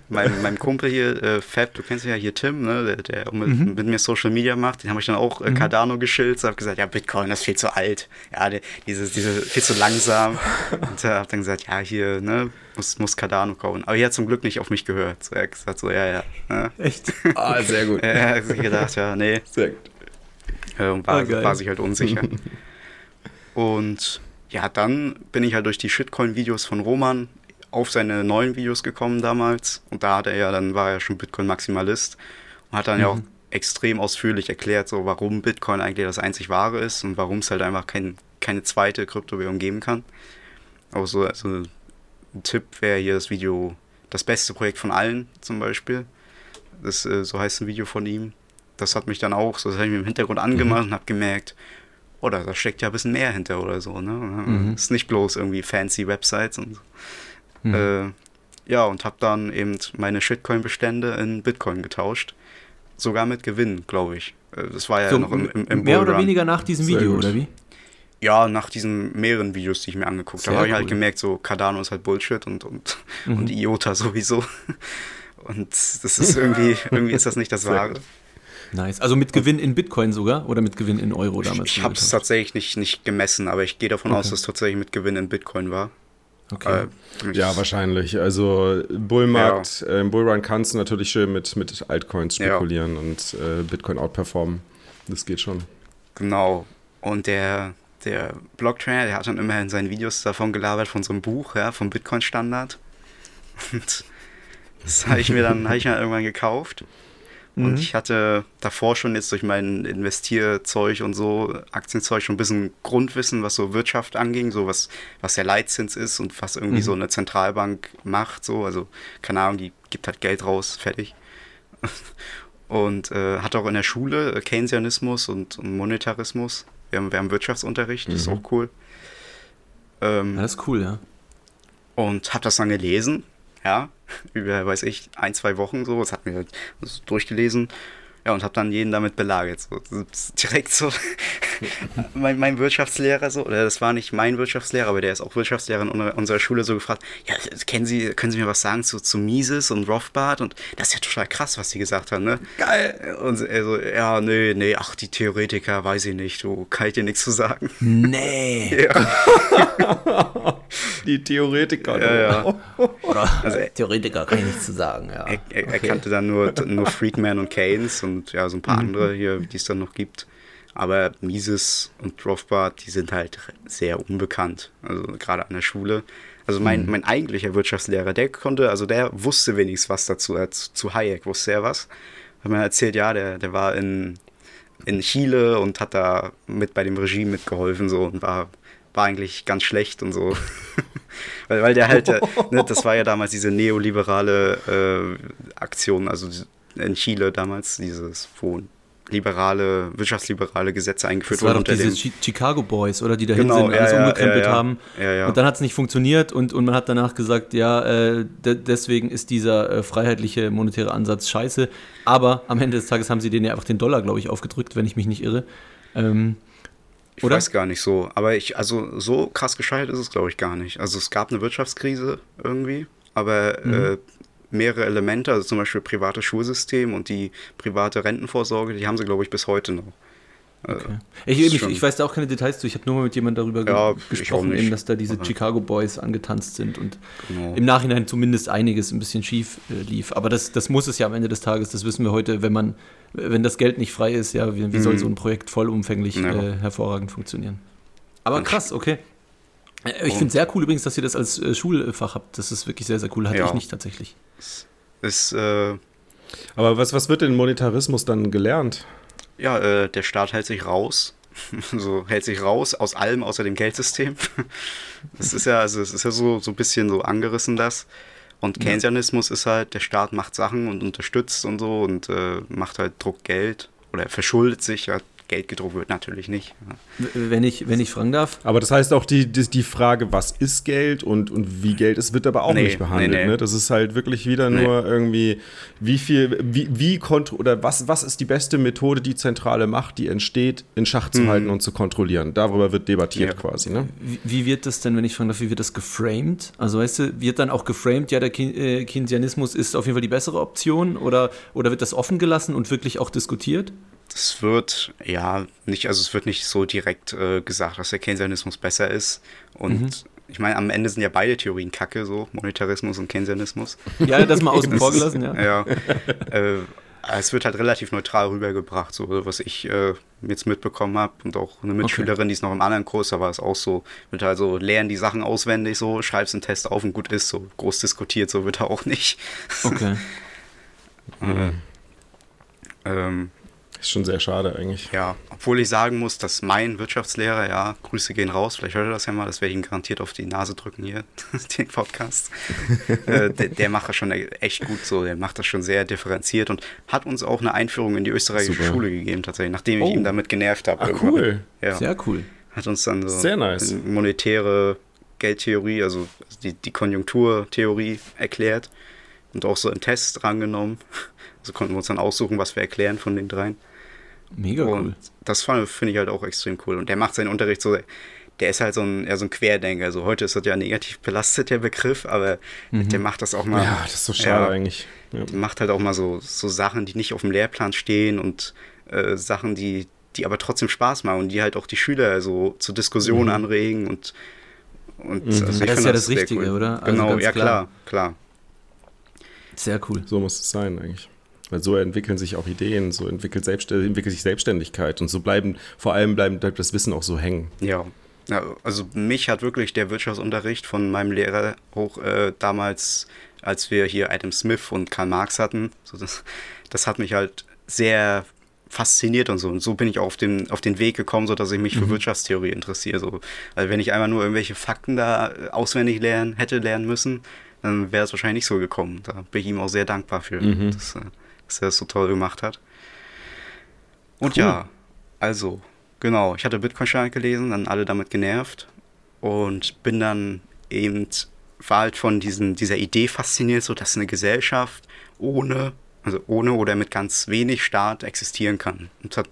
A: mein, mein Kumpel hier, äh, Fab, du kennst ja hier Tim, ne, der, der mit, mhm. mit, mir Social Media macht, den habe ich dann auch äh, Cardano geschildert, hab gesagt, ja, Bitcoin, das ist viel zu alt, ja, der, diese, diese, viel zu langsam. Und äh, hab dann gesagt, ja, hier, ne, muss, muss Cardano kaufen. Aber er hat zum Glück nicht auf mich gehört. So, er hat gesagt, so, ja, ja. Ne?
B: Echt?
C: Ah, sehr gut.
A: er hat sich gedacht, ja, nee.
C: Sehr gut.
A: Äh, und war, ah, war sich halt unsicher. und ja, dann bin ich halt durch die Shitcoin-Videos von Roman auf seine neuen Videos gekommen damals. Und da hat er ja, dann war er schon Bitcoin-Maximalist und hat dann mhm. ja auch extrem ausführlich erklärt, so warum Bitcoin eigentlich das einzig wahre ist und warum es halt einfach kein, keine zweite Kryptowährung geben kann. Auch so also ein Tipp wäre hier das Video Das beste Projekt von allen zum Beispiel. Das, äh, so heißt ein Video von ihm. Das hat mich dann auch, so das habe ich mir im Hintergrund angemacht mhm. und habe gemerkt, oder oh, da steckt ja ein bisschen mehr hinter oder so. Ne? Mhm. Ist nicht bloß irgendwie fancy Websites und so. Mhm. Äh, ja, und habe dann eben meine Shitcoin-Bestände in Bitcoin getauscht. Sogar mit Gewinn, glaube ich. Äh, das war ja so, noch im, im, im
B: Mehr oder weniger nach diesem Video, oder wie?
A: Ja, nach diesen mehreren Videos, die ich mir angeguckt habe, habe ich halt gemerkt, so Cardano ist halt Bullshit und, und, mhm. und IOTA sowieso. Und das ist irgendwie, irgendwie ist das nicht das Wahre.
B: Nice. Also mit Gewinn in Bitcoin sogar oder mit Gewinn in Euro damals?
A: Ich, ich habe es tatsächlich nicht, nicht gemessen, aber ich gehe davon okay. aus, dass es tatsächlich mit Gewinn in Bitcoin war.
C: Okay. Äh, ja, wahrscheinlich. Also Bullmarkt, ja. äh, im Bullrun kannst du natürlich schön mit, mit Altcoins spekulieren ja. und äh, Bitcoin outperformen. Das geht schon.
A: Genau. Und der, der Blocktrainer, der hat dann immer in seinen Videos davon gelabert, von so einem Buch, ja, vom Bitcoin-Standard. Und das habe ich mir dann, habe ich mir irgendwann gekauft. Und mhm. ich hatte davor schon jetzt durch mein Investierzeug und so, Aktienzeug, schon ein bisschen Grundwissen, was so Wirtschaft anging, so was, was der Leitzins ist und was irgendwie mhm. so eine Zentralbank macht. So. Also, keine Ahnung, die gibt halt Geld raus, fertig. Und äh, hat auch in der Schule Keynesianismus und, und Monetarismus. Wir haben, wir haben Wirtschaftsunterricht, das ist mhm. auch cool.
B: Ähm, ja, das ist cool, ja.
A: Und hab das dann gelesen ja, über, weiß ich, ein, zwei Wochen so, das hat mir halt durchgelesen. Ja, und habe dann jeden damit belagert. So. Direkt so. mein, mein, Wirtschaftslehrer so, oder das war nicht mein Wirtschaftslehrer, aber der ist auch Wirtschaftslehrer in unserer Schule so gefragt, ja, kennen Sie, können Sie mir was sagen zu, zu Mises und Rothbard? Und das ist ja total krass, was die gesagt haben, ne? Geil! Und er so, ja, nee, nee, ach, die Theoretiker, weiß ich nicht, du, kann ich dir nichts zu sagen.
B: Nee!
C: Ja. die Theoretiker.
A: Ja, ja.
B: Oder also, Theoretiker kann ich nichts zu sagen, ja.
A: Er, er, okay. er kannte dann nur, nur Friedman und Keynes und ja, so ein paar mhm. andere hier, die es dann noch gibt. Aber Mises und Rothbard, die sind halt sehr unbekannt. Also gerade an der Schule. Also mein, mhm. mein eigentlicher Wirtschaftslehrer, der konnte, also der wusste wenigstens was dazu. Zu Hayek wusste er was. Hat mir erzählt, ja, der, der war in, in Chile und hat da mit bei dem Regime mitgeholfen so und war, war eigentlich ganz schlecht und so. weil, weil der halt, ne, das war ja damals diese neoliberale äh, Aktion, also in Chile damals, dieses, wo liberale, wirtschaftsliberale Gesetze eingeführt
B: wurden. Das war doch diese Chicago Boys, oder die dahin genau, sind, alles ja, umgekrempelt ja, ja, haben. Und dann hat es nicht funktioniert und, und man hat danach gesagt, ja, äh, de deswegen ist dieser äh, freiheitliche monetäre Ansatz scheiße. Aber am Ende des Tages haben sie denen ja einfach den Dollar, glaube ich, aufgedrückt, wenn ich mich nicht irre. Ähm,
A: ich oder? weiß gar nicht so. Aber ich, also so krass gescheitert ist es, glaube ich, gar nicht. Also es gab eine Wirtschaftskrise irgendwie, aber mhm. äh, mehrere Elemente, also zum Beispiel privates Schulsystem und die private Rentenvorsorge, die haben sie, glaube ich, bis heute noch.
B: Also, okay. Ich, ich, ich, weiß da auch keine Details zu. Ich habe nur mal mit jemandem darüber ja, gesprochen, eben, dass da diese okay. Chicago Boys angetanzt sind und genau. im Nachhinein zumindest einiges ein bisschen schief äh, lief. Aber das, das muss es ja am Ende des Tages, das wissen wir heute, wenn man, wenn das Geld nicht frei ist, ja, wie, wie mhm. soll so ein Projekt vollumfänglich ja. äh, hervorragend funktionieren? Aber krass, okay. Äh, ich finde es sehr cool übrigens, dass ihr das als äh, Schulfach habt. Das ist wirklich sehr, sehr cool. Hatte ja. ich nicht tatsächlich.
A: Ist, äh,
C: Aber was, was wird denn Monetarismus dann gelernt?
A: Ja, äh, der Staat hält sich raus. so hält sich raus aus allem außer dem Geldsystem. das ist ja, also es ist ja so, so ein bisschen so angerissen das. Und Keynesianismus ja. ist halt, der Staat macht Sachen und unterstützt und so und äh, macht halt Druck Geld oder verschuldet sich, hat Geld gedruckt wird natürlich nicht.
B: Wenn ich, wenn ich fragen darf.
C: Aber das heißt auch die, die, die Frage, was ist Geld und, und wie Geld ist, wird aber auch nee, nicht behandelt. Nee, nee. Ne? Das ist halt wirklich wieder nur irgendwie, wie viel, wie, wie oder was, was ist die beste Methode, die zentrale Macht, die entsteht, in Schach zu mhm. halten und zu kontrollieren. Darüber wird debattiert ja. quasi. Ne?
B: Wie, wie, wird das denn, wenn ich fragen darf, wie wird das geframed? Also weißt du, wird dann auch geframed, ja, der äh, Keynesianismus ist auf jeden Fall die bessere Option oder, oder wird das offen gelassen und wirklich auch diskutiert?
A: Es wird, ja, nicht, also es wird nicht so direkt äh, gesagt, dass der Keynesianismus besser ist. Und mhm. ich meine, am Ende sind ja beide Theorien kacke, so Monetarismus und Keynesianismus.
B: Ja, das mal außen vor gelassen, ja.
A: ja. Äh, es wird halt relativ neutral rübergebracht, so was ich äh, jetzt mitbekommen habe. Und auch eine Mitschülerin, okay. die ist noch im anderen Kurs, da war es auch so, wird halt so, lernen die Sachen auswendig, so, schreibst einen Test auf und gut ist, so groß diskutiert, so wird er auch nicht.
B: Okay.
A: mhm. ähm,
C: ist schon sehr schade eigentlich.
A: Ja, obwohl ich sagen muss, dass mein Wirtschaftslehrer, ja, Grüße gehen raus, vielleicht hört er das ja mal, das werde ich ihm garantiert auf die Nase drücken hier, den Podcast. äh, der, der, macht das schon echt gut so, der macht das schon sehr differenziert und hat uns auch eine Einführung in die österreichische Super. Schule gegeben, tatsächlich, nachdem oh. ich ihn damit genervt habe.
B: Ah, cool. Ja. Sehr cool.
A: Hat uns dann so
C: sehr nice.
A: monetäre Geldtheorie, also die, die Konjunkturtheorie erklärt und auch so einen Test drangenommen. Also konnten wir uns dann aussuchen, was wir erklären von den dreien.
B: Mega und cool.
A: Das finde ich halt auch extrem cool. Und der macht seinen Unterricht so, der ist halt so ein, eher so ein Querdenker. Also heute ist das ja negativ belastet, der Begriff, aber mhm. der macht das auch mal.
C: Ja, das ist so schade ja, eigentlich.
A: Ja. Macht halt auch mal so, so Sachen, die nicht auf dem Lehrplan stehen und äh, Sachen, die, die aber trotzdem Spaß machen und die halt auch die Schüler so zur Diskussion mhm. anregen und, und
B: mhm. also das ist ja das Richtige, cool. oder?
A: Also genau, ja klar, klar.
B: Sehr cool.
C: So muss es sein eigentlich. Weil so entwickeln sich auch Ideen, so entwickelt, Selbst entwickelt sich Selbstständigkeit und so bleiben, vor allem bleibt das Wissen auch so hängen.
A: Ja. also mich hat wirklich der Wirtschaftsunterricht von meinem Lehrer auch äh, damals als wir hier Adam Smith und Karl Marx hatten. So das, das hat mich halt sehr fasziniert und so. Und so bin ich auch auf den, auf den Weg gekommen, so dass ich mich für mhm. Wirtschaftstheorie interessiere. So. Weil wenn ich einmal nur irgendwelche Fakten da auswendig lernen, hätte lernen müssen, dann wäre es wahrscheinlich nicht so gekommen. Da bin ich ihm auch sehr dankbar für, mhm. dass, äh, dass, er das so toll gemacht hat. Und cool. ja, also, genau, ich hatte Bitcoin-Stein gelesen, dann alle damit genervt und bin dann eben, war halt von diesen, dieser Idee fasziniert, so dass eine Gesellschaft ohne also ohne oder mit ganz wenig Staat existieren kann. Und habe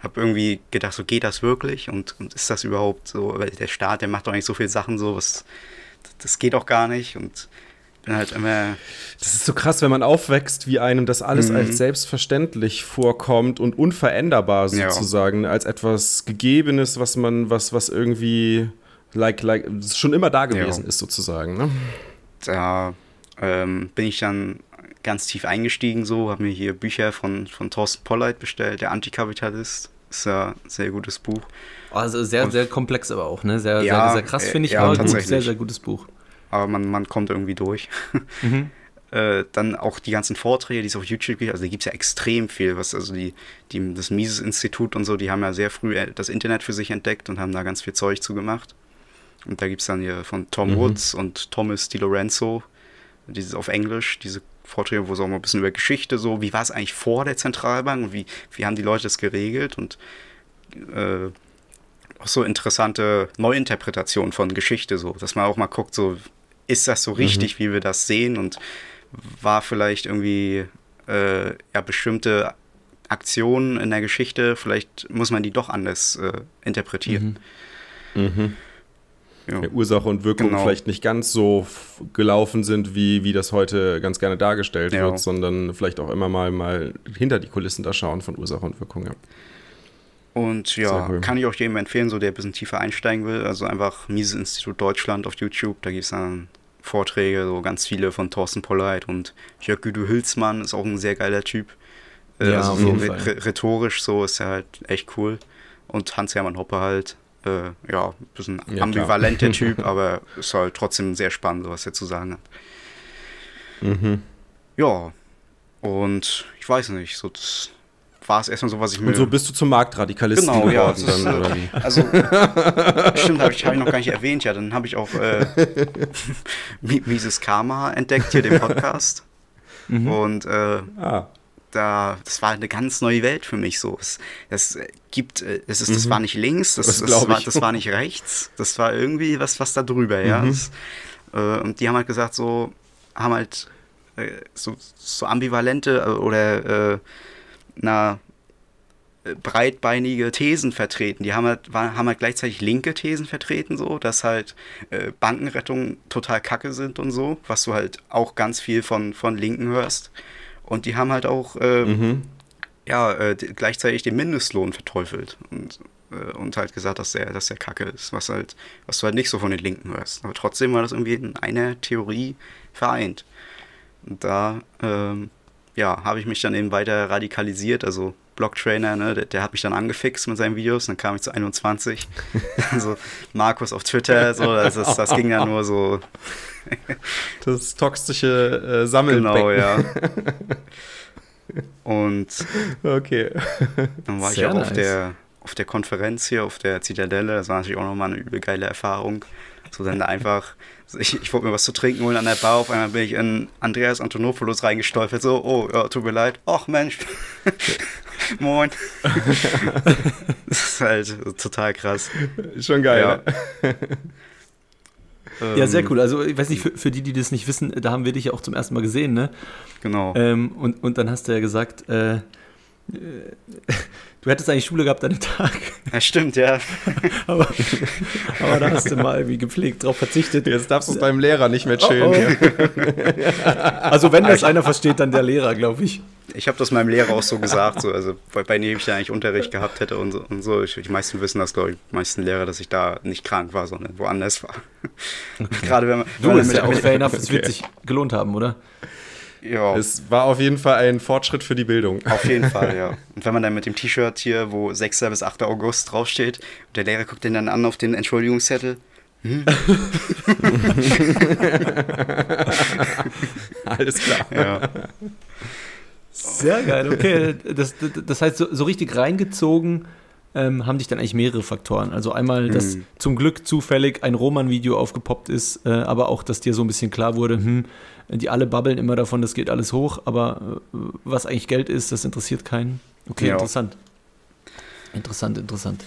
A: hab irgendwie gedacht, so geht das wirklich und, und, ist das überhaupt so, weil der Staat, der macht doch eigentlich so viele Sachen so, was, das geht doch gar nicht und bin halt immer.
C: Das ist so krass, wenn man aufwächst, wie einem das alles mhm. als selbstverständlich vorkommt und unveränderbar sozusagen, ja. als etwas Gegebenes, was man, was, was irgendwie like, like, schon immer da gewesen ja. ist sozusagen. Ne?
A: Da ähm, bin ich dann ganz tief eingestiegen so, habe mir hier Bücher von, von Thorsten Polleit bestellt, der Antikapitalist. Ist ja ein sehr gutes Buch.
B: Also sehr, und, sehr komplex aber auch, ne? Sehr, ja, sehr, sehr krass, finde ich, ja, aber gut, sehr, sehr gutes Buch.
A: Aber man, man kommt irgendwie durch. Mhm. äh, dann auch die ganzen Vorträge, die es auf YouTube gibt, also da gibt es ja extrem viel, was also die, die, das Mises-Institut und so, die haben ja sehr früh äh, das Internet für sich entdeckt und haben da ganz viel Zeug zu gemacht. Und da gibt es dann hier von Tom mhm. Woods und Thomas Di Lorenzo, dieses auf Englisch, diese Vorträge, wo es auch mal ein bisschen über Geschichte so, wie war es eigentlich vor der Zentralbank und wie, wie haben die Leute das geregelt und äh, auch so interessante Neuinterpretationen von Geschichte, so, dass man auch mal guckt, so, ist das so richtig, mhm. wie wir das sehen und war vielleicht irgendwie äh, ja, bestimmte Aktionen in der Geschichte, vielleicht muss man die doch anders äh, interpretieren. Mhm. Mhm
C: ja. Ursache und Wirkung genau. vielleicht nicht ganz so gelaufen sind, wie, wie das heute ganz gerne dargestellt ja. wird, sondern vielleicht auch immer mal, mal hinter die Kulissen da schauen von Ursache und Wirkung. Ja.
A: Und ja, cool. kann ich auch jedem empfehlen, so der ein bisschen tiefer einsteigen will. Also einfach Mises Institut Deutschland auf YouTube, da gibt es dann Vorträge, so ganz viele von Thorsten Polleit und Jörg Güdo Hülsmann ist auch ein sehr geiler Typ. Äh, ja, also so rhetorisch so ist er halt echt cool. Und Hans-Hermann Hoppe halt, äh, ja, ein bisschen ja, ambivalenter Typ, aber ist halt trotzdem sehr spannend, was er zu sagen hat. Mhm. Ja, und ich weiß nicht, so das war es erstmal so, was ich
C: mir. Und so bist du zum Marktradikalisten genau, geworden ja, dann,
A: ist, oder wie? Also, stimmt, habe ich, hab ich noch gar nicht erwähnt, ja, dann habe ich auch äh, Mises Karma entdeckt, hier den Podcast. Mhm. Und äh, ah da, das war eine ganz neue Welt für mich so. Es, es gibt, es ist, das mhm. war nicht links, das, das, das, war, das war nicht rechts, das war irgendwie was, was da drüber, ja. Mhm. Das, äh, und die haben halt gesagt, so, haben halt äh, so, so ambivalente äh, oder na, äh, breitbeinige Thesen vertreten. Die haben halt, war, haben halt gleichzeitig linke Thesen vertreten, so, dass halt äh, Bankenrettung total kacke sind und so, was du halt auch ganz viel von, von Linken hörst. Und die haben halt auch äh, mhm. ja, äh, gleichzeitig den Mindestlohn verteufelt und, äh, und halt gesagt, dass der, dass der Kacke ist, was halt, was du halt nicht so von den Linken hörst. Aber trotzdem war das irgendwie in einer Theorie vereint. Und da ähm, ja, habe ich mich dann eben weiter radikalisiert, also Blocktrainer, ne, der, der, hat mich dann angefixt mit seinen Videos, dann kam ich zu 21. also Markus auf Twitter, so, also das, das ging ja nur so
C: das toxische äh, Sammelbecken.
A: Genau, ja. Und
C: okay.
A: dann war Sehr ich auch nice. auf, der, auf der Konferenz hier, auf der Zitadelle. Das war natürlich auch nochmal eine übel geile Erfahrung. So dann einfach, ich, ich wollte mir was zu trinken holen an der Bar, auf einmal bin ich in Andreas Antonopoulos reingestolpert, so, oh, ja, tut mir leid. Ach Mensch, moin. das ist halt total krass.
C: Schon geil. Ja.
B: Ne? Ja, sehr ähm, cool. Also, ich weiß nicht, für, für, die, die das nicht wissen, da haben wir dich ja auch zum ersten Mal gesehen, ne?
A: Genau.
B: Ähm, und, und dann hast du ja gesagt, äh, äh du hättest eigentlich Schule gehabt an dem Tag.
A: Ja, stimmt, ja.
B: aber, aber da hast du mal wie gepflegt drauf verzichtet.
C: Jetzt darfst du es beim Lehrer nicht mehr chillen. Oh,
B: oh. also, wenn das einer versteht, dann der Lehrer, glaube ich.
A: Ich habe das meinem Lehrer auch so gesagt, so, also bei, bei dem ich da eigentlich Unterricht gehabt hätte und so. Und so. Ich, die meisten wissen das, glaube ich, die meisten Lehrer, dass ich da nicht krank war, sondern woanders war.
B: Okay. Gerade wenn man. Du, wenn man mit, ja auch fair enough, es wird sich gelohnt haben, oder?
C: Ja. Es war auf jeden Fall ein Fortschritt für die Bildung.
A: Auf jeden Fall, ja. Und wenn man dann mit dem T-Shirt hier, wo 6. bis 8. August draufsteht, und der Lehrer guckt den dann an auf den Entschuldigungszettel,
C: Hm? Alles klar.
A: Ja.
B: Sehr geil, okay. Das, das, heißt, so, so richtig reingezogen ähm, haben dich dann eigentlich mehrere Faktoren. Also einmal, dass
A: Mhm.
B: zum Glück zufällig ein Roman-Video aufgepoppt ist, äh, aber auch, dass dir so ein bisschen klar wurde, hm, die alle babbeln immer davon, das geht alles hoch, aber äh, was eigentlich Geld ist, das interessiert keinen. Okay,
A: Ja.
B: interessant. Interessant, interessant.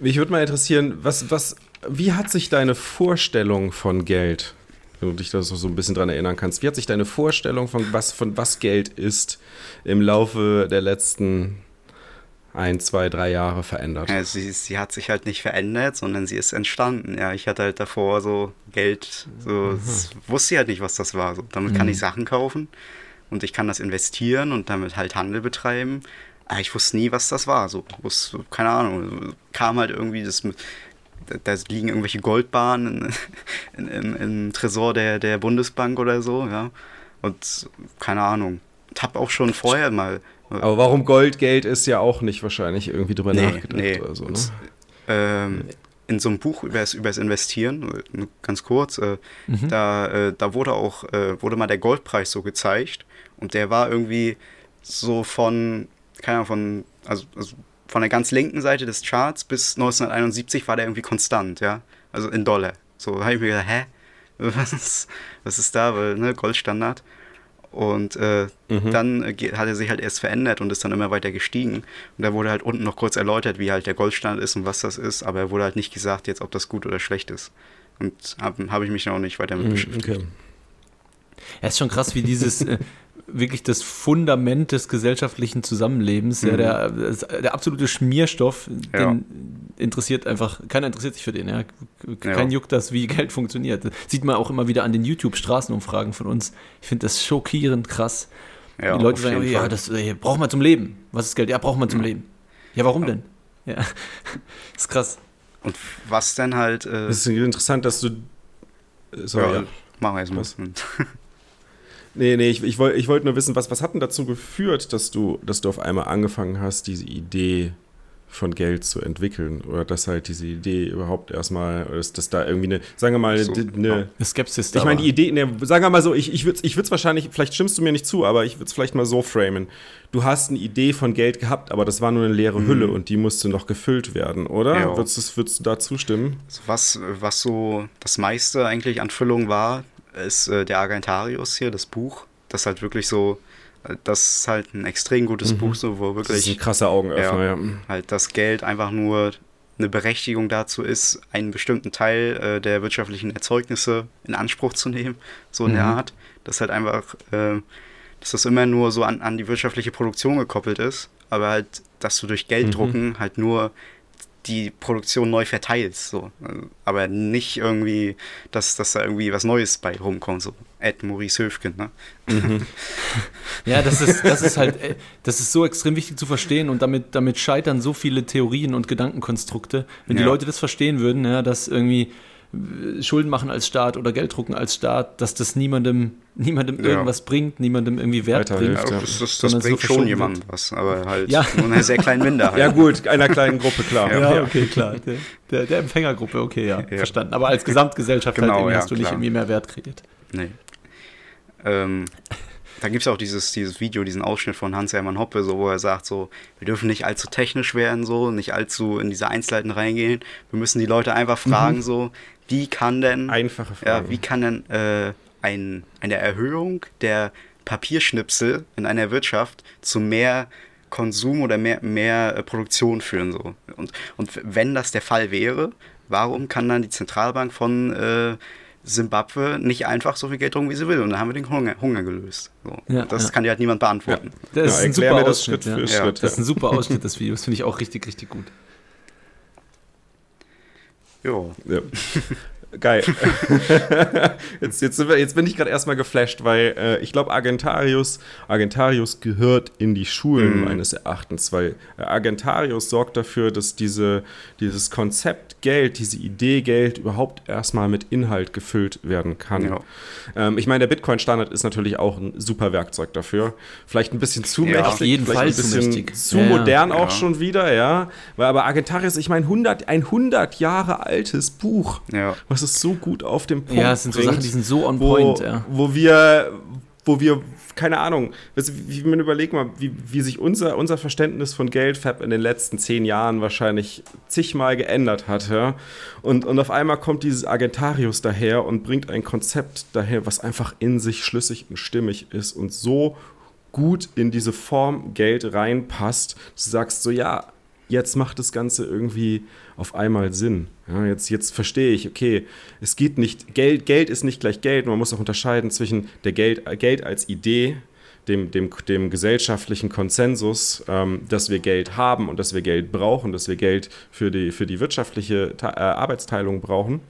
C: Mich würde mal interessieren, was, was, wie hat sich deine Vorstellung von Geld, wenn du dich da so so ein bisschen dran erinnern kannst, wie hat sich deine Vorstellung von was, von was Geld ist im Laufe der letzten ein, zwei, drei Jahre verändert?
A: Ja, sie, sie hat sich halt nicht verändert, sondern sie ist entstanden. Ja, ich hatte halt davor so Geld, so s- wusste halt nicht, was das war. So, damit kann ich Sachen kaufen und ich kann das investieren und damit halt Handel betreiben. Aber ich wusste nie, was das war. So, wusste, keine Ahnung, kam halt irgendwie das da liegen irgendwelche Goldbahnen in, in, in, im Tresor der, der Bundesbank oder so, ja. Und keine Ahnung. Ich habe auch schon vorher mal
C: Aber warum Gold Geld ist ja auch nicht wahrscheinlich irgendwie drüber
A: Nee,
C: nachgedacht
A: nee.
C: oder so, ne?
A: Und, ähm, in so einem Buch über das, Investieren, ganz kurz, äh, da, äh, da wurde auch, äh, wurde mal der Goldpreis so gezeigt und der war irgendwie so von, keine Ahnung, von, also, also von der ganz linken Seite des Charts bis 1971 war der irgendwie konstant, ja, also in Dollar. So habe ich mir gedacht, hä, was ist, was ist da, weil, ne, Goldstandard. Und äh, dann äh, hat er sich halt erst verändert und ist dann immer weiter gestiegen. Und da wurde halt unten noch kurz erläutert, wie halt der Goldstand ist und was das ist, aber er wurde halt nicht gesagt, jetzt ob das gut oder schlecht ist. Und habe hab ich mich noch nicht weiter mit
C: Mhm,
A: beschäftigt.
C: Okay.
B: Ja, ist schon krass, wie dieses äh, wirklich das Fundament des gesellschaftlichen Zusammenlebens, ja, der, der absolute Schmierstoff,
A: Ja.
B: den interessiert einfach, keiner interessiert sich für den, ja. Kein
A: Ja.
B: juckt das, wie Geld funktioniert. Das sieht man auch immer wieder an den YouTube-Straßenumfragen von uns. Ich finde das schockierend krass.
A: Ja,
B: die Leute sagen, ja, das äh, braucht man zum Leben. Was ist Geld? Ja, braucht man zum Leben. Ja, warum denn? Ja, ist krass.
A: Und was dann halt. Äh,
C: Es ist interessant, dass du. äh, Sorry,
A: ja,
C: ja.
A: Machen wir erstmal.
C: Nee, nee, ich, ich wollte ich wollt nur wissen, was, was hat denn dazu geführt, dass du, dass du auf einmal angefangen hast, diese Idee von Geld zu entwickeln? Oder dass halt diese Idee überhaupt erstmal, dass, dass da irgendwie eine, sagen wir mal,
A: So,
C: eine, eine
B: Eine Skepsis da
C: ich meine, die Idee, ne, sagen wir mal so, ich, ich würde es ich würd's wahrscheinlich, vielleicht stimmst du mir nicht zu, aber ich würde es vielleicht mal so framen. Du hast eine Idee von Geld gehabt, aber das war nur eine leere Hülle und die musste noch gefüllt werden, oder?
A: Ja.
C: Würdest, du- würdest du da zustimmen?
A: Was, was so das meiste eigentlich an Füllung war, ist äh, der Argentarius hier, das Buch. Das halt wirklich so, äh, das ist halt ein extrem gutes Buch, so, wo
C: Mhm. Das ist
A: wirklich
C: ein krasser Augenöffner, ja.
A: halt das Geld einfach nur eine Berechtigung dazu ist, einen bestimmten Teil äh, der wirtschaftlichen Erzeugnisse in Anspruch zu nehmen, so in der
C: Mhm.
A: Art. Das halt einfach, äh, dass das immer nur so an, an die wirtschaftliche Produktion gekoppelt ist, aber halt, dass du durch
C: Mhm.
A: Gelddrucken halt nur die Produktion neu verteilst, so. Aber nicht irgendwie, dass, dass da irgendwie was Neues bei rumkommt, so. Ed Maurice Höfgen, ne?
B: Ja, das ist, das ist halt, äh, das ist so extrem wichtig zu verstehen und damit, damit scheitern so viele Theorien und Gedankenkonstrukte. Wenn die
A: Ja.
B: Leute das verstehen würden, ja, dass irgendwie Schulden machen als Staat oder Geld drucken als Staat, dass das niemandem, niemandem
A: Ja.
B: irgendwas bringt, niemandem irgendwie Wert bringt.
A: Ja, das, das, das
B: Sondern so
A: bringt schon
B: verschoben
A: jemand
B: wird.
A: was, aber halt
B: Ja.
A: nur einer sehr kleinen Minderheit.
C: Ja, gut, einer kleinen Gruppe, klar.
B: Ja, okay, klar. Der, der, der Empfängergruppe, okay, ja,
A: Ja.
B: verstanden. Aber als Gesamtgesellschaft halt
A: Genau,
B: irgendwie
A: ja,
B: hast du nicht
A: klar.
B: irgendwie mehr Wert kreiert.
A: Nee. Ähm, da gibt es auch dieses, dieses Video, diesen Ausschnitt von Hans-Hermann Hoppe, so, wo er sagt, so, wir dürfen nicht allzu technisch werden, so, nicht allzu in diese Einzelheiten reingehen. Wir müssen die Leute einfach fragen, so, wie kann denn,
C: Einfache Frage.
A: ja, wie kann denn äh, ein, eine Erhöhung der Papierschnipsel in einer Wirtschaft zu mehr Konsum oder mehr, mehr äh, Produktion führen, so. Und, und wenn das der Fall wäre, warum kann dann die Zentralbank von äh, Simbabwe nicht einfach so viel Geld drucken, wie sie will. Und dann haben wir den Hunger, Hunger gelöst. So.
B: Ja,
A: das
B: ja.
A: kann dir halt niemand beantworten.
B: Das
C: Ja,
B: ist ein super
C: mir das
B: Ausschnitt.
C: Schritt für
B: ja.
C: Schritt.
B: Das ist ein super Ausschnitt des Videos, finde ich auch richtig, richtig gut.
A: Jo.
C: Ja. Geil. jetzt, jetzt, wir, jetzt, bin ich gerade erstmal geflasht, weil äh, ich glaube, Argentarius, Argentarius gehört in die Schulen mm. meines Erachtens, weil äh, Argentarius sorgt dafür, dass diese, dieses Konzept Geld, diese Idee Geld überhaupt erstmal mit Inhalt gefüllt werden kann. Ja. Ähm, ich meine, der Bitcoin-Standard ist natürlich auch ein super Werkzeug dafür. Vielleicht ein bisschen zu ja, mächtig, auf
B: jeden Fall
C: ein bisschen zu, zu ja, modern auch schon wieder, ja. Weil aber Argentarius, ich meine, 100, ein 100 Jahre altes Buch, was es so gut auf dem
B: Punkt Ja, es sind so Sachen, die sind so on wo, point, ja.
C: Wo wir, wo wir, keine Ahnung, wie man überlegt mal, wie, wie sich unser, unser Verständnis von Geldfab in den letzten zehn Jahren wahrscheinlich zigmal geändert hat, ja. Und, und auf einmal kommt dieses Argentarius daher und bringt ein Konzept daher, was einfach in sich schlüssig und stimmig ist und so gut in diese Form Geld reinpasst. Du sagst so, ja, jetzt macht das Ganze irgendwie auf einmal Sinn. Ja, jetzt, jetzt verstehe ich, okay, es geht nicht, Geld, Geld ist nicht gleich Geld, man muss auch unterscheiden zwischen der Geld, Geld als Idee, dem, dem, dem gesellschaftlichen Konsensus, ähm, dass wir Geld haben und dass wir Geld brauchen, dass wir Geld für die, für die wirtschaftliche äh, Arbeitsteilung brauchen.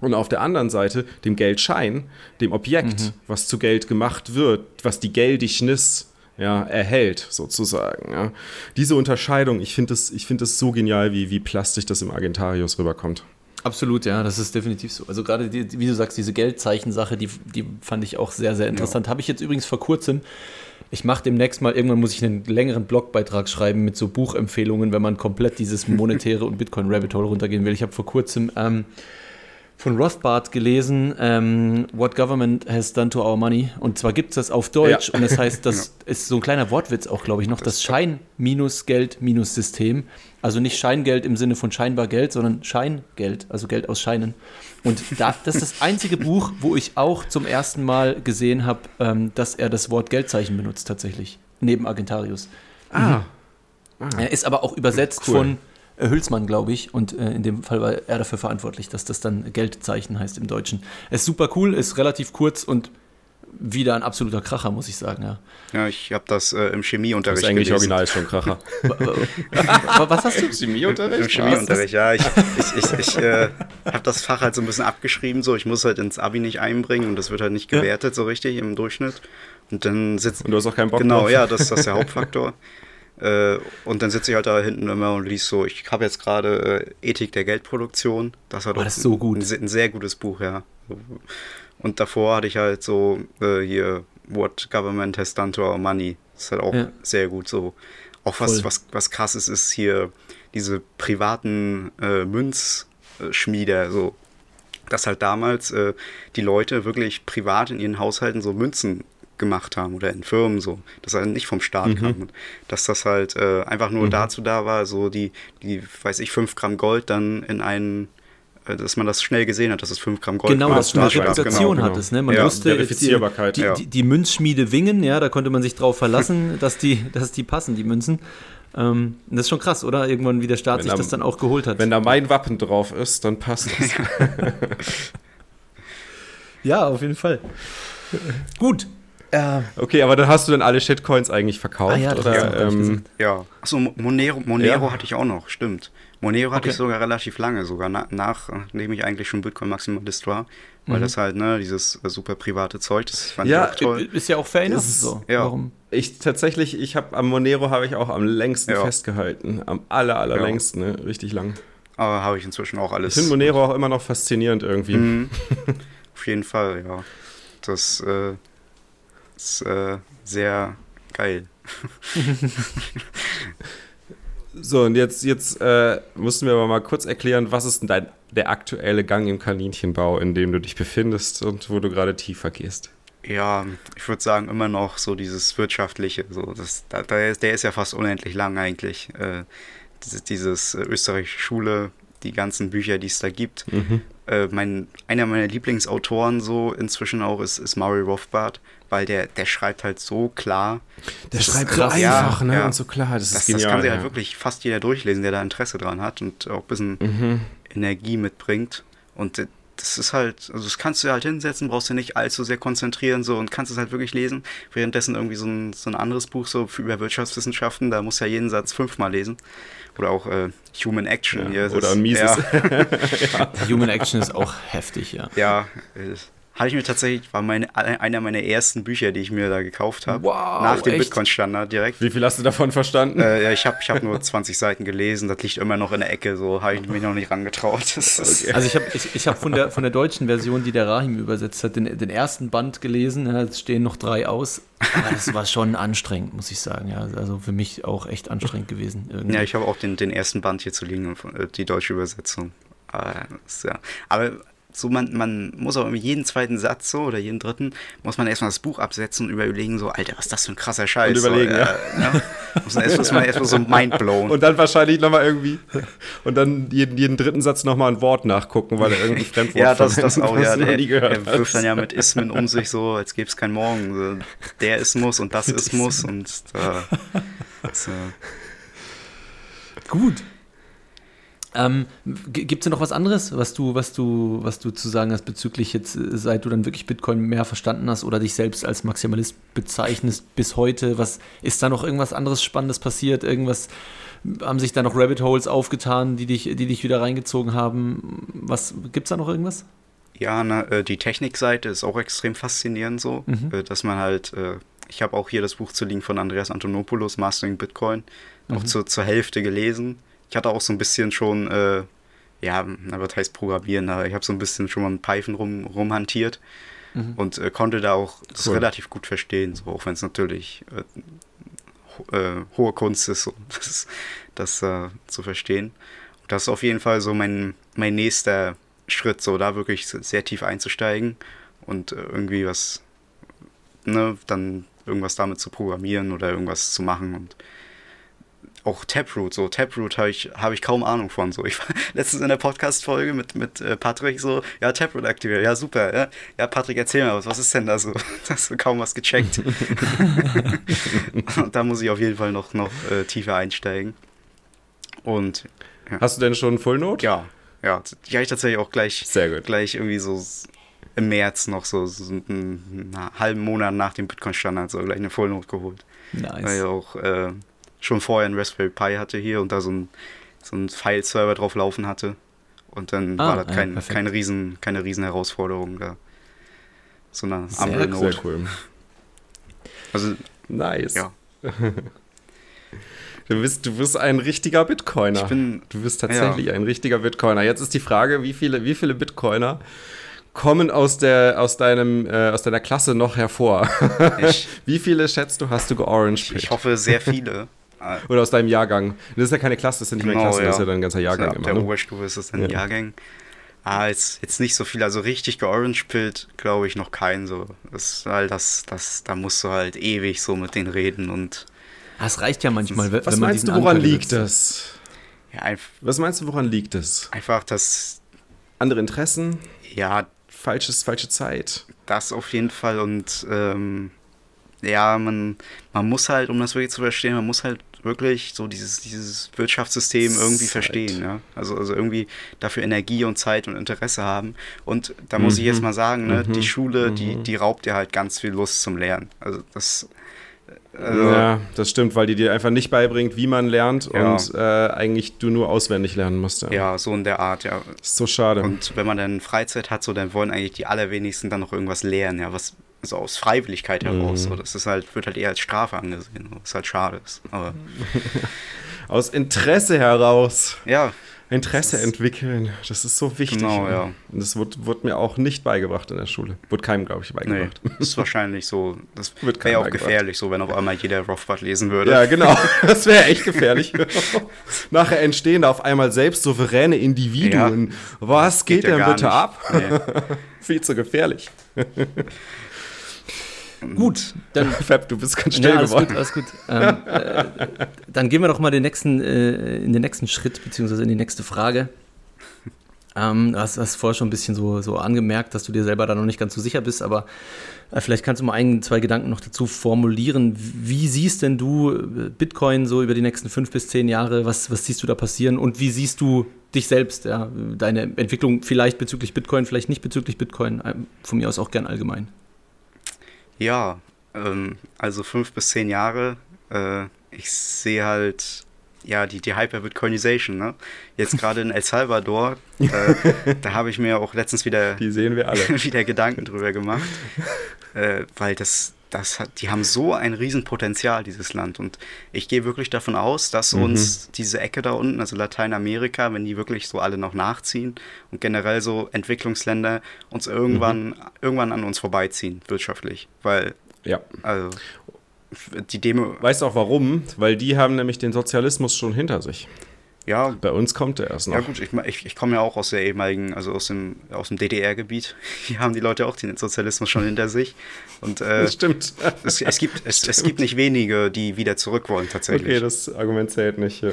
C: Und auf der anderen Seite dem Geldschein, dem Objekt, mhm. was zu Geld gemacht wird, was die Geldignis ja, erhält, sozusagen. Ja. Diese Unterscheidung, ich finde es find so genial, wie, wie plastisch das im Argentarius rüberkommt.
B: Absolut, ja, das ist definitiv so. Also gerade, die, wie du sagst, diese Geldzeichen-Sache, die, die fand ich auch sehr, sehr interessant. Ja. Habe ich jetzt übrigens vor kurzem, ich mache demnächst mal, irgendwann muss ich einen längeren Blogbeitrag schreiben mit so Buchempfehlungen, wenn man komplett dieses monetäre und Bitcoin-Rabbit Hole runtergehen will. Ich habe vor kurzem ähm, von Rothbard gelesen, ähm, What Government Has Done to Our Money. Und zwar gibt es das auf Deutsch ja. und das heißt, das ja. ist so ein kleiner Wortwitz auch, glaube ich, noch, das, das Schein-Geld-System. Also nicht Scheingeld im Sinne von scheinbar Geld, sondern Scheingeld, also Geld aus Scheinen. Und da, das ist das einzige Buch, wo ich auch zum ersten Mal gesehen habe, ähm, dass er das Wort Geldzeichen benutzt tatsächlich, neben Argentarius. Ah. Mhm. ah. Er ist aber auch übersetzt cool. von Hülsmann, glaube ich. Und äh, in dem Fall war er dafür verantwortlich, dass das dann Geldzeichen heißt im Deutschen. Es ist super cool, ist relativ kurz und wieder ein absoluter Kracher, muss ich sagen, ja.
A: Ja, ich habe das äh, im Chemieunterricht
C: Das ist eigentlich gelesen. original schon Kracher.
B: Was hast du? Im
A: Chemieunterricht? Im Chemieunterricht, ja. Ich, ich, ich, ich äh, habe das Fach halt so ein bisschen abgeschrieben, so. Ich muss halt ins Abi nicht einbringen und das wird halt nicht gewertet ja? so richtig im Durchschnitt. Und dann sitzt...
C: Und du hast auch keinen Bock
A: Genau, drauf. ja, das, das ist der Hauptfaktor. Äh, und dann sitze ich halt da hinten immer und liest so, ich habe jetzt gerade äh, Ethik der Geldproduktion. Das war
B: oh, das so gut.
A: Ein, ein, sehr gutes Buch, ja. Und davor hatte ich halt so äh, hier What Government Has Done to Our Money. Das ist halt auch ja. sehr gut so. Auch was, was, was krasses ist hier, diese privaten äh, Münzschmieder, so dass halt damals äh, die Leute wirklich privat in ihren Haushalten so Münzen gemacht haben oder in Firmen so, dass er nicht vom Staat mhm. kam. Und dass das halt äh, einfach nur mhm. dazu da war, so die, die, weiß ich, 5 Gramm Gold dann in einen äh, dass man das schnell gesehen hat, dass es 5 Gramm Gold
B: genau, war. Genau, dass du eine Reputation genau, hattest. Ne? Man ja, wusste,
C: Verifizierbarkeit.
B: Die, die, die, Münzschmiede Wingen, ja, da konnte man sich drauf verlassen, dass die, dass die passen, die Münzen. Ähm, das ist schon krass, oder? Irgendwann, wie der Staat wenn sich da, das dann auch geholt hat.
C: Wenn da mein Wappen drauf ist, dann passt das.
B: ja, auf jeden Fall. Gut,
C: äh, okay, aber dann hast du dann alle Shitcoins eigentlich verkauft? Ah,
A: ja,
C: oder,
A: ähm, ja. Achso, Monero, Monero ja. hatte ich auch noch, stimmt. Monero hatte okay. ich sogar relativ lange, sogar na, nachdem ich eigentlich schon Bitcoin-Maximalist war. Weil mhm. das halt, ne, dieses super private Zeug, das fand
B: ja,
A: ich auch toll.
B: Ist ja auch fair enough so.
C: Ja. Warum? Ich tatsächlich, ich habe am Monero habe ich auch am längsten ja. festgehalten. Am aller, allerlängsten, ne? Richtig lang.
A: Aber habe ich inzwischen auch alles.
C: Ich finde Monero auch immer noch faszinierend irgendwie. Mhm.
A: Auf jeden Fall, ja. Das, äh, ist äh, sehr geil.
C: so, und jetzt, jetzt äh, mussten wir aber mal kurz erklären, was ist denn dein, der aktuelle Gang im Kaninchenbau, in dem du dich befindest und wo du gerade tiefer gehst?
A: Ja, ich würde sagen, immer noch so dieses Wirtschaftliche. So, das, da, der, ist, der ist ja fast unendlich lang eigentlich. Äh, dieses, dieses äh, österreichische Schule, die ganzen Bücher, die es da gibt. Mhm. Äh, mein, einer meiner Lieblingsautoren so inzwischen auch ist, ist Murray Rothbard weil der, der schreibt halt so klar.
C: Der schreibt so einfach, ja, ne? Ja. Und so klar. Das,
A: das
C: ist genial.
A: Das kann sich halt
C: ja.
A: halt wirklich fast jeder durchlesen, der da Interesse dran hat und auch ein bisschen mhm. Energie mitbringt. Und das ist halt, also das kannst du halt hinsetzen, brauchst du nicht allzu sehr konzentrieren so und kannst es halt wirklich lesen. Währenddessen irgendwie so ein, so ein anderes Buch so über Wirtschaftswissenschaften, da musst du ja jeden Satz fünfmal lesen. Oder auch äh, Human Action.
C: Ja, oder ein mieses.
B: Ja. ja. Human Action ist auch heftig, ja.
A: Ja, hatte ich mir tatsächlich, war meine, einer meiner ersten Bücher, die ich mir da gekauft habe.
B: Wow,
A: nach dem Bitcoin-Standard direkt.
C: Wie viel hast du davon verstanden?
A: Äh, ja, ich habe ich hab nur 20 Seiten gelesen, das liegt immer noch in der Ecke, so habe ich mich noch nicht rangetraut.
B: Okay. Also ich habe ich, ich hab von, der, von der deutschen Version, die der Rahim übersetzt hat, den, den ersten Band gelesen, ja, es stehen noch drei aus. Aber das war schon anstrengend, muss ich sagen. Ja, also für mich auch echt anstrengend gewesen.
A: Irgendwie. Ja, ich habe auch den, den ersten Band hier zu liegen, äh, die deutsche Übersetzung. Aber, ja. Aber so man, man muss auch jeden zweiten Satz so oder jeden dritten, muss man erstmal das Buch absetzen und überlegen, so, Alter, was ist das für ein krasser Scheiß.
C: Und überlegen,
A: so,
C: ja.
A: Äh, ja. Muss man erstmal erst so mindblown.
C: Und dann wahrscheinlich nochmal irgendwie, und dann jeden, jeden dritten Satz nochmal ein Wort nachgucken, weil er irgendwie Fremdwort
A: Ja, das ist das auch, ja. Der, der wirft dann ja mit Ismen um sich so, als gäbe es keinen Morgen. So, der Ismus und das Ismus und äh, das, äh.
B: Gut. Ähm, Gibt es noch was anderes, was du, was du, was du zu sagen hast bezüglich jetzt, äh, seit du dann wirklich Bitcoin mehr verstanden hast oder dich selbst als Maximalist bezeichnest bis heute? Was ist da noch irgendwas anderes Spannendes passiert? Irgendwas haben sich da noch Rabbit Holes aufgetan, die dich, die dich wieder reingezogen haben? Was gibt's da noch irgendwas?
A: Ja, na, äh, die Technikseite ist auch extrem faszinierend so, mhm. Äh, dass man halt, ich habe auch hier das Buch zu liegen von Andreas Antonopoulos, Mastering Bitcoin, mhm. auch zu, zur Hälfte gelesen ich hatte auch so ein bisschen schon, äh, ja, was heißt Programmieren, aber ich habe so ein bisschen schon mal mit Python rum, rumhantiert mhm. und äh, konnte da auch das cool. relativ gut verstehen, so, auch wenn es natürlich äh, äh, hohe Kunst ist, so, das, das äh, zu verstehen. Und das ist auf jeden Fall so mein, mein nächster Schritt, so da wirklich sehr tief einzusteigen und äh, irgendwie was, ne, dann irgendwas damit zu programmieren oder irgendwas zu machen und auch Taproot, so Taproot habe ich, hab ich kaum Ahnung von. So. Ich war letztens in der Podcast-Folge mit, mit äh, Patrick so, ja, Taproot aktiviert, ja, super, ja. Ja, Patrick, erzähl mal was, was ist denn da so? Hast du kaum was gecheckt. Und da muss ich auf jeden Fall noch, noch äh, tiefer einsteigen. Und
C: ja. Hast du denn schon Full Note?
A: Ja, ja. Die habe ich tatsächlich auch gleich,
C: Sehr gut.
A: gleich irgendwie so im März noch so, so einen, halben Monat nach dem Bitcoin-Standard so gleich eine Full Note geholt. Nice. Weil ich auch äh, schon vorher einen Raspberry Pi hatte hier und da so ein, so ein File-Server drauf laufen hatte. Und dann ah, war das kein, ja, keine, riesen, keine riesen Herausforderung da. So eine
C: Ampel Sehr cool.
A: Also,
C: nice. Ja. Du bist, du bist ein richtiger Bitcoiner.
A: Ich bin,
C: du bist tatsächlich ja. ein richtiger Bitcoiner. Jetzt ist die Frage, wie viele, wie viele Bitcoiner kommen aus, der, aus, deinem, äh, aus deiner Klasse noch hervor? Ich, wie viele schätzt du, hast du georange?
A: Ich, ich hoffe, sehr viele.
C: Oder aus deinem Jahrgang. Das ist ja keine Klasse, das ist ja nicht genau, mehr Klasse, ja. das ist ja dein ganzer Jahrgang. Ja,
A: immer, der ne? Oberstufe ist das dann ja. Jahrgang. Ah, jetzt, jetzt nicht so viel, also richtig georange-pillt, glaube ich, noch keinen so. Das, weil das, das, da musst du halt ewig so mit denen reden und.
B: Das reicht ja manchmal, wenn
C: Was
B: man
C: meinst du, woran liegt das?
A: Ja, einfach,
C: Was meinst du, woran liegt das?
A: Einfach das.
C: Andere Interessen?
A: Ja.
C: Falsches, falsche Zeit?
A: Das auf jeden Fall und ähm, ja, man, man muss halt, um das wirklich zu verstehen, man muss halt wirklich so dieses, dieses Wirtschaftssystem irgendwie Zeit. verstehen. Ja? Also, also irgendwie dafür Energie und Zeit und Interesse haben. Und da muss mhm. ich jetzt mhm. mal sagen, ne, mhm. die Schule, mhm. die, die raubt dir halt ganz viel Lust zum Lernen. Also das.
C: Also ja, das stimmt, weil die dir einfach nicht beibringt, wie man lernt ja. und äh, eigentlich du nur auswendig lernen musst.
A: Ja. ja, so in der Art, ja.
C: Ist so schade.
A: Und wenn man dann Freizeit hat, so, dann wollen eigentlich die allerwenigsten dann noch irgendwas lernen, ja, was, also aus Freiwilligkeit heraus. Mhm. So, das ist halt, wird halt eher als Strafe angesehen, was halt schade ist. Aber
C: aus Interesse heraus.
A: Ja.
C: Interesse das entwickeln, das ist so wichtig.
A: Genau, ja.
C: Und das wird, wird, mir auch nicht beigebracht in der Schule. Wird keinem, glaube ich, beigebracht.
A: Nee, ist wahrscheinlich so. Das wäre auch gefährlich, so wenn auf einmal jeder Rothbard lesen würde.
C: Ja, genau. Das wäre echt gefährlich. Nachher entstehen da auf einmal selbst souveräne Individuen. Ja, Was geht, geht denn bitte nicht. ab? Nee. Viel zu gefährlich.
B: Gut, dann.
C: Fab, du bist ganz schnell
B: ja, alles
C: geworden.
B: Gut, alles gut. Ähm, äh, dann gehen wir doch mal den nächsten, äh, in den nächsten Schritt, beziehungsweise in die nächste Frage. Ähm, du hast, hast vorher schon ein bisschen so, so angemerkt, dass du dir selber da noch nicht ganz so sicher bist, aber äh, vielleicht kannst du mal ein, zwei Gedanken noch dazu formulieren. Wie siehst denn du äh, Bitcoin so über die nächsten fünf bis zehn Jahre? Was, was siehst du da passieren? Und wie siehst du dich selbst, ja, deine Entwicklung vielleicht bezüglich Bitcoin, vielleicht nicht bezüglich Bitcoin, äh, von mir aus auch gern allgemein.
A: Ja, ähm, also fünf bis zehn Jahre. Äh, ich sehe halt ja, die, die Hyper-Bitcoinization, ne? Jetzt gerade in El Salvador, äh, da habe ich mir auch letztens wieder,
C: die sehen wir alle.
A: wieder Gedanken drüber gemacht, äh, weil das, das hat, die haben so ein Riesenpotenzial, dieses Land. Und ich gehe wirklich davon aus, dass mhm. uns diese Ecke da unten, also Lateinamerika, wenn die wirklich so alle noch nachziehen und generell so Entwicklungsländer uns irgendwann, mhm. irgendwann an uns vorbeiziehen, wirtschaftlich. Weil,
C: ja.
A: also die Demo.
C: Weißt auch warum? Weil die haben nämlich den Sozialismus schon hinter sich.
A: Ja.
C: Bei uns kommt er erst noch.
A: Ja gut, ich, ich, ich komme ja auch aus der ehemaligen, also aus dem, aus dem DDR-Gebiet. Hier haben die Leute auch den Sozialismus schon hinter sich. Und, äh,
C: das stimmt.
A: Es, es gibt, es, es gibt nicht wenige, die wieder zurück wollen tatsächlich.
C: Okay, das Argument zählt nicht.
A: Ja.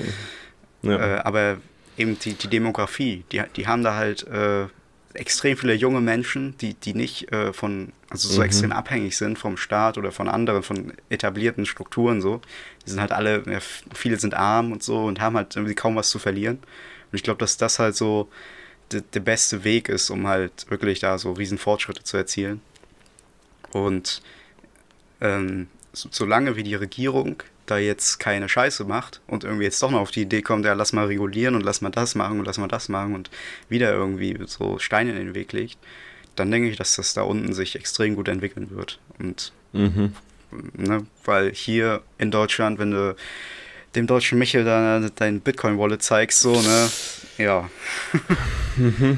A: Äh, aber eben die, die Demografie, die, die haben da halt äh, extrem viele junge Menschen, die, die nicht äh, von, also so mhm. extrem abhängig sind vom Staat oder von anderen, von etablierten Strukturen so. Die sind halt alle, ja, viele sind arm und so und haben halt irgendwie kaum was zu verlieren. Und ich glaube, dass das halt so der beste Weg ist, um halt wirklich da so riesen Fortschritte zu erzielen. Und ähm, so, solange wie die Regierung da jetzt keine Scheiße macht und irgendwie jetzt doch noch auf die Idee kommt, ja, lass mal regulieren und lass mal das machen und lass mal das machen und wieder irgendwie so Steine in den Weg legt, dann denke ich, dass das da unten sich extrem gut entwickeln wird. Und mhm. ne, weil hier in Deutschland, wenn du dem deutschen Michel da dein Bitcoin-Wallet zeigst, so, ne, ja.
B: Mhm.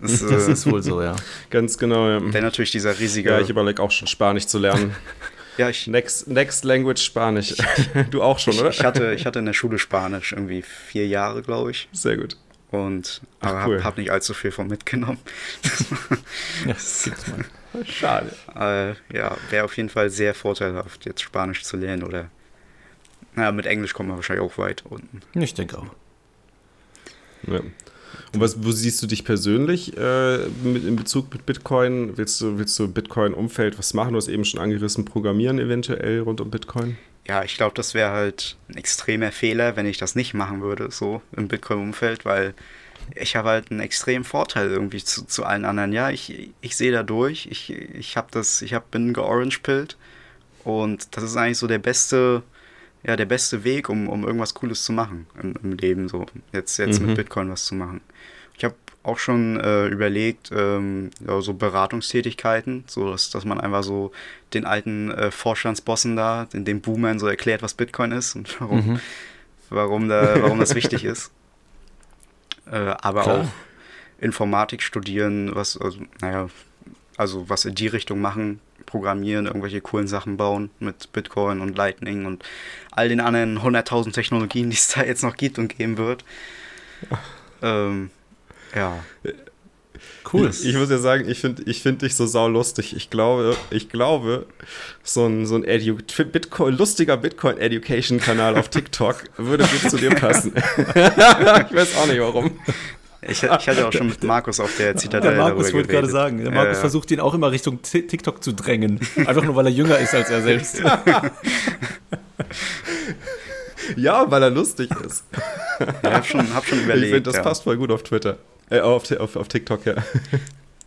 B: Das, das äh, ist wohl so, ja.
C: Ganz genau, ja.
A: Denn natürlich dieser riesige.
C: Ja, ich überlege auch schon Spanisch zu lernen. Ja, ich. Next, next Language Spanisch. du auch schon,
A: ich,
C: oder?
A: Ich hatte, ich hatte in der Schule Spanisch, irgendwie vier Jahre, glaube ich.
C: Sehr gut.
A: Und Ach, cool. habe hab nicht allzu viel von mitgenommen.
C: ja, das gibt's mal. Schade.
A: Äh, ja, wäre auf jeden Fall sehr vorteilhaft, jetzt Spanisch zu lernen oder. Naja, mit Englisch kommen wir wahrscheinlich auch weit unten.
B: Ich denke auch.
C: Ja. Und was, wo siehst du dich persönlich äh, mit, in Bezug mit Bitcoin? Willst du, willst du Bitcoin-Umfeld was machen? Du hast eben schon angerissen, Programmieren eventuell rund um Bitcoin?
A: Ja, ich glaube, das wäre halt ein extremer Fehler, wenn ich das nicht machen würde, so im Bitcoin-Umfeld, weil ich habe halt einen extremen Vorteil irgendwie zu, zu allen anderen. Ja, ich, ich sehe da durch, ich, ich habe das, ich hab, bin georange-pillt und das ist eigentlich so der beste, ja, der beste Weg, um, um irgendwas Cooles zu machen im, im Leben, so jetzt, jetzt mhm. mit Bitcoin was zu machen. Ich habe auch schon äh, überlegt, ähm, ja, so Beratungstätigkeiten, so dass, dass man einfach so den alten äh, Vorstandsbossen da, den, den Boomern so erklärt, was Bitcoin ist und warum, mhm. warum, da, warum das wichtig ist. Äh, aber Klar. auch Informatik studieren, was, also, naja, also was in die Richtung machen, programmieren, irgendwelche coolen Sachen bauen mit Bitcoin und Lightning und all den anderen 100.000 Technologien, die es da jetzt noch gibt und geben wird. Ähm, ja.
C: Cool. Ich muss ja sagen, ich finde ich find dich so saulustig. Ich glaube, ich glaube, so ein, so ein Edu Bitcoin, lustiger Bitcoin-Education-Kanal auf TikTok würde gut zu dir passen. ich weiß auch nicht warum.
A: Ich, ich hatte auch schon mit Markus auf der Zitadelle
B: Der Markus wollte gerade sagen, der Markus äh, versucht ihn auch immer Richtung TikTok zu drängen. Einfach nur, weil er jünger ist als er selbst.
C: ja, weil er lustig ist.
A: Ja, hab schon, hab schon überlegt.
C: Ich finde, das ja. passt voll gut auf Twitter. Äh, auf, auf, auf TikTok, ja.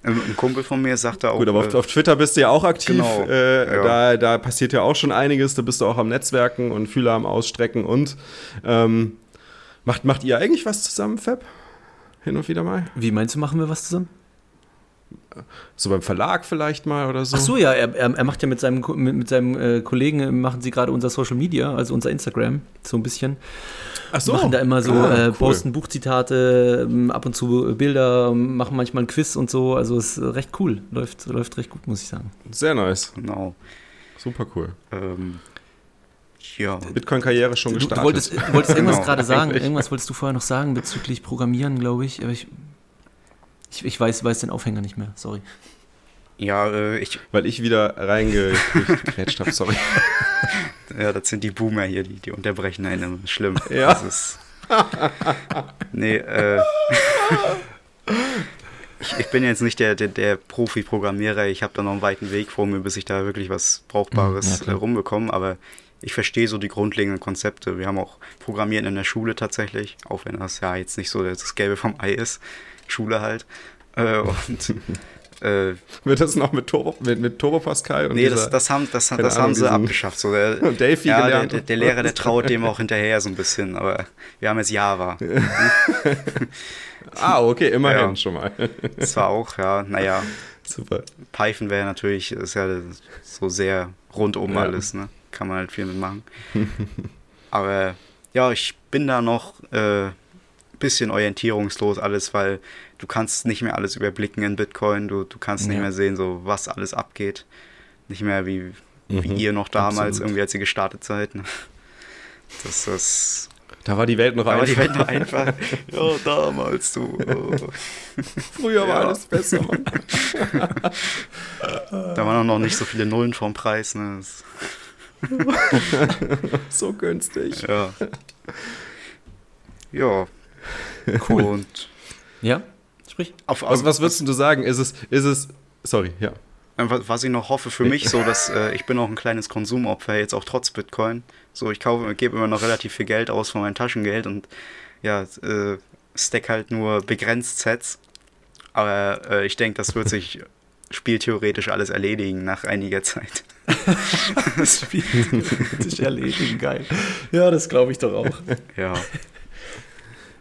A: Ein Kumpel von mir sagte auch.
C: Gut, aber auf, äh, auf Twitter bist du ja auch aktiv. Genau, äh, ja. da, da passiert ja auch schon einiges. Da bist du auch am Netzwerken und Fühler am Ausstrecken. Und ähm, macht, macht ihr eigentlich was zusammen, Fab? Hin und wieder mal?
B: Wie meinst du, machen wir was zusammen?
C: So beim Verlag vielleicht mal oder so.
B: Ach so, ja, er, er macht ja mit seinem, mit, mit seinem äh, Kollegen, machen sie gerade unser Social Media, also unser Instagram, so ein bisschen. Ach so. Machen da immer so, ah, äh, cool. posten Buchzitate, ähm, ab und zu Bilder, machen manchmal ein Quiz und so, also ist recht cool, läuft, läuft recht gut, muss ich sagen.
C: Sehr nice.
A: Genau.
C: Super cool.
A: Ähm, ja.
C: Bitcoin-Karriere schon gestartet.
B: Du wolltest, wolltest irgendwas genau. gerade sagen, irgendwas wolltest du vorher noch sagen bezüglich Programmieren, glaube ich, aber ich ich, ich weiß, weiß den Aufhänger nicht mehr, sorry.
A: Ja, äh, ich.
C: Weil ich wieder reingekrätscht habe, sorry.
A: ja, das sind die Boomer hier, die, die unterbrechen einen. Schlimm.
C: Ja.
A: Das ist. Nee, äh. ich, ich bin jetzt nicht der, der, der Profi-Programmierer. Ich habe da noch einen weiten Weg vor mir, bis ich da wirklich was Brauchbares ja, äh, rumbekomme. Aber ich verstehe so die grundlegenden Konzepte. Wir haben auch Programmieren in der Schule tatsächlich, auch wenn das ja jetzt nicht so das Gelbe vom Ei ist. Schule halt. Äh, und
C: äh, Wird das noch mit Turbo, mit, mit Turbo Pascal?
A: Und nee, das, das haben, das, das haben sie abgeschafft. So der,
C: Delphi
A: ja, gelernt. Der, der, Lehrer, der traut dem auch hinterher so ein bisschen, aber wir haben jetzt Java.
C: ah, okay, immerhin ja. schon mal.
A: Das war auch, ja, naja. Super. Python wäre natürlich, ist ja so sehr rundum ja. alles, ne? Kann man halt viel mitmachen. aber ja, ich bin da noch äh, bisschen orientierungslos alles, weil du kannst nicht mehr alles überblicken in Bitcoin, du, du kannst ja. nicht mehr sehen, so was alles abgeht. Nicht mehr wie, wie mhm, ihr noch damals, absolut. irgendwie als ihr gestartet seid. Ne? Das ist.
C: Da war die Welt noch
A: da
C: einfach.
A: War die Welt noch einfach. ja, damals, du. Oh.
C: Früher war alles besser, Mann.
A: da waren noch nicht so viele Nullen vom Preis. Ne?
C: so günstig.
A: Ja. Ja. Cool. Und
B: ja? Sprich.
C: Auf, auf, also was würdest du sagen? Ist es, ist es, sorry, ja.
A: Was ich noch hoffe für mich, so dass äh, ich bin auch ein kleines Konsumopfer, jetzt auch trotz Bitcoin. So, ich kaufe, gebe immer noch relativ viel Geld aus von meinem Taschengeld und ja, äh, stack halt nur begrenzt Sets. Aber äh, ich denke, das wird sich spieltheoretisch alles erledigen nach einiger Zeit.
B: Das spieltheoretisch erledigen, geil. Ja, das glaube ich doch auch.
A: Ja.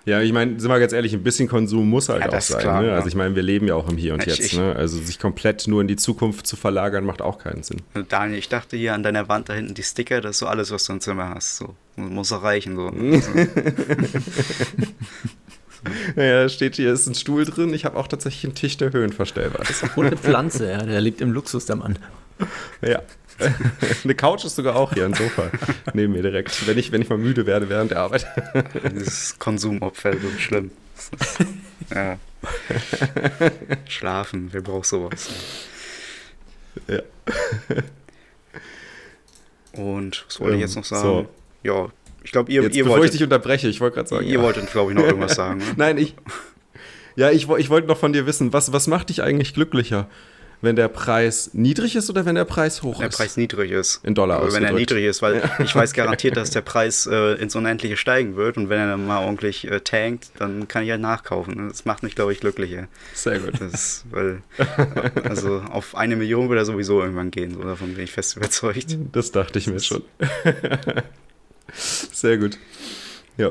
C: Ja, ich meine, sind wir ganz ehrlich, ein bisschen Konsum muss halt ja, auch sein. Klar, ne? Also ich meine, wir leben ja auch im Hier und ich, Jetzt. Ne? Also sich komplett nur in die Zukunft zu verlagern, macht auch keinen Sinn.
A: Daniel, ich dachte hier an deiner Wand da hinten die Sticker, das ist so alles, was du im Zimmer hast. So. Muss erreichen. So.
C: Naja, da steht hier, ist ein Stuhl drin. Ich habe auch tatsächlich einen Tisch, der höhenverstellbar ist.
B: Das ist eine Pflanze, ja. Der lebt im Luxus, der Mann.
C: Ja. Eine Couch ist sogar auch hier, ein Sofa neben mir direkt, wenn ich, wenn ich mal müde werde während der Arbeit.
A: Dieses Konsumopfer, so schlimm. Ja. Schlafen, wer braucht sowas?
C: Ja.
A: Und was wollte ähm, ich jetzt noch sagen? So. Ja, ich glaube, ihr,
C: jetzt,
A: ihr
C: bevor wolltet, ich dich unterbreche, ich wollte gerade sagen.
A: Ihr ja. wolltet, glaube ich, noch irgendwas sagen. Ne?
C: Nein, ich. Ja, ich, ich wollte noch von dir wissen, was, was macht dich eigentlich glücklicher? wenn der Preis niedrig ist oder wenn der Preis hoch
A: wenn
C: ist?
A: Der Preis niedrig ist.
C: In Dollar
A: Wenn er niedrig ist, weil ja. ich weiß garantiert, dass der Preis äh, ins Unendliche steigen wird und wenn er dann mal ordentlich äh, tankt, dann kann ich halt nachkaufen. Das macht mich, glaube ich, glücklicher.
C: Sehr gut.
A: Das, weil, also auf eine Million wird er sowieso irgendwann gehen, so davon bin ich fest überzeugt.
C: Das dachte ich mir schon. Sehr gut. Ja.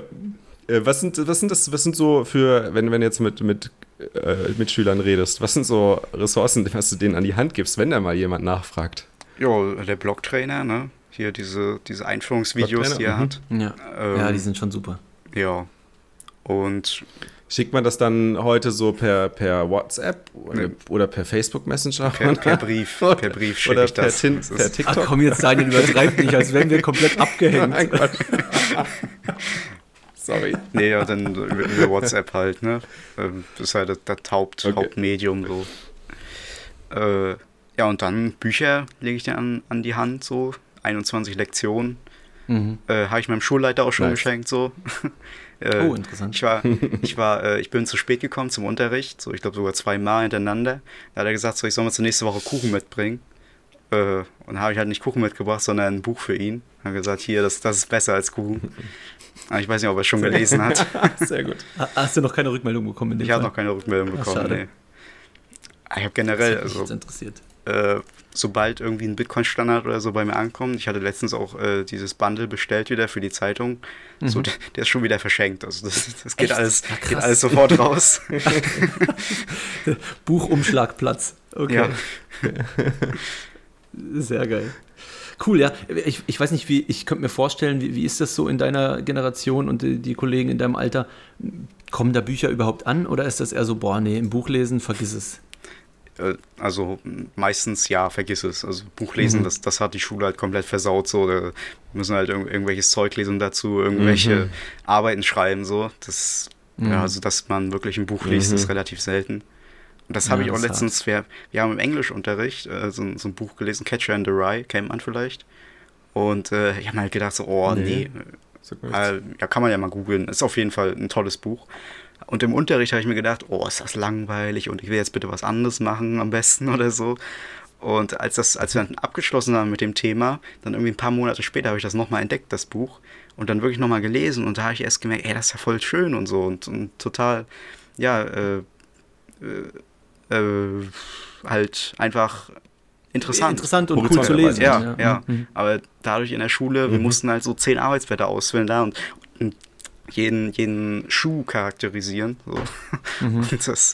C: Äh, was sind, was sind das, was sind so für, wenn, wenn jetzt mit, mit äh, Mitschülern redest, was sind so Ressourcen, was du denen an die Hand gibst, wenn da mal jemand nachfragt?
A: Ja, der Blocktrainer, ne? Hier diese, diese Einführungsvideos, die er mhm. hat.
B: Ja. Ähm, ja, die sind schon super.
A: Ja. Und
C: Schickt man das dann heute so per, per WhatsApp oder, oder per Facebook Messenger?
A: Per, per Brief, per Brief schicke ich das.
C: Tin, per TikTok?
B: Ach komm, jetzt Daniel, übertreibt nicht, als wären wir komplett abgehängt.
C: Sorry.
A: Nee, ja, dann über, über WhatsApp halt, ne? Ähm, das ist halt das, das Haupt, okay. Hauptmedium so. Äh, ja, und dann Bücher lege ich dir an, an die Hand, so 21 Lektionen. Mhm. Äh, Habe ich meinem Schulleiter auch schon nice. geschenkt, so.
B: Äh, oh, interessant.
A: Ich war, ich war, äh, ich bin zu spät gekommen zum Unterricht, so ich glaube sogar zweimal hintereinander. Da hat er gesagt, so ich soll mal zur nächsten Woche Kuchen mitbringen. Äh, und habe ich halt nicht Kuchen mitgebracht, sondern ein Buch für ihn. Habe gesagt, hier, das, das ist besser als Kuchen. Aber ich weiß nicht, ob er es schon gelesen hat.
B: Sehr gut. Hast du noch keine Rückmeldung bekommen?
A: ich habe noch keine Rückmeldung bekommen. Ach, nee. Ich habe generell, also,
B: interessiert.
A: Äh, sobald irgendwie ein Bitcoin-Standard oder so bei mir ankommt, ich hatte letztens auch äh, dieses Bundle bestellt wieder für die Zeitung, mhm. so, der, der, ist schon wieder verschenkt. Also das, das geht, alles, geht alles sofort raus.
B: Buchumschlagplatz. Okay. Ja. Sehr geil. Cool, ja. Ich, ich weiß nicht, wie, ich könnte mir vorstellen, wie, wie ist das so in deiner Generation und die, die, Kollegen in deinem Alter? Kommen da Bücher überhaupt an oder ist das eher so, boah, nee, im Buch lesen, vergiss es?
A: Äh, also meistens ja, vergiss es. Also Buchlesen, mhm. das, das hat die Schule halt komplett versaut. So, da müssen halt irg irgendwelches Zeug lesen dazu, irgendwelche mhm. Arbeiten schreiben. So, das, mhm. ja, also dass man wirklich ein Buch liest, ist mhm. relativ selten. Und das ja, habe ich auch letztens, wir, wir haben im Englischunterricht äh, so, so, ein Buch gelesen, Catcher in the Rye, kennt man vielleicht. Und äh, ich habe mir halt gedacht, so, oh nee, nee. Äh, ja, kann man ja mal googeln. Ist auf jeden Fall ein tolles Buch. Und im Unterricht habe ich mir gedacht, oh, ist das langweilig und ich will jetzt bitte was anderes machen am besten oder so. Und als, das, als wir dann abgeschlossen haben mit dem Thema, dann irgendwie ein paar Monate später habe ich das nochmal entdeckt, das Buch. Und dann wirklich nochmal gelesen. Und da habe ich erst gemerkt, ey, das ist ja voll schön und so. Und, und total, ja, äh, äh, äh halt einfach interessant.
B: Interessant und cool zu lesen.
A: Ja, ja. ja. Mhm. Aber dadurch in der Schule, wir mhm. mussten halt so zehn Arbeitsblätter ausfüllen da und, und jeden, jeden Schuh charakterisieren. So. Mhm. Das,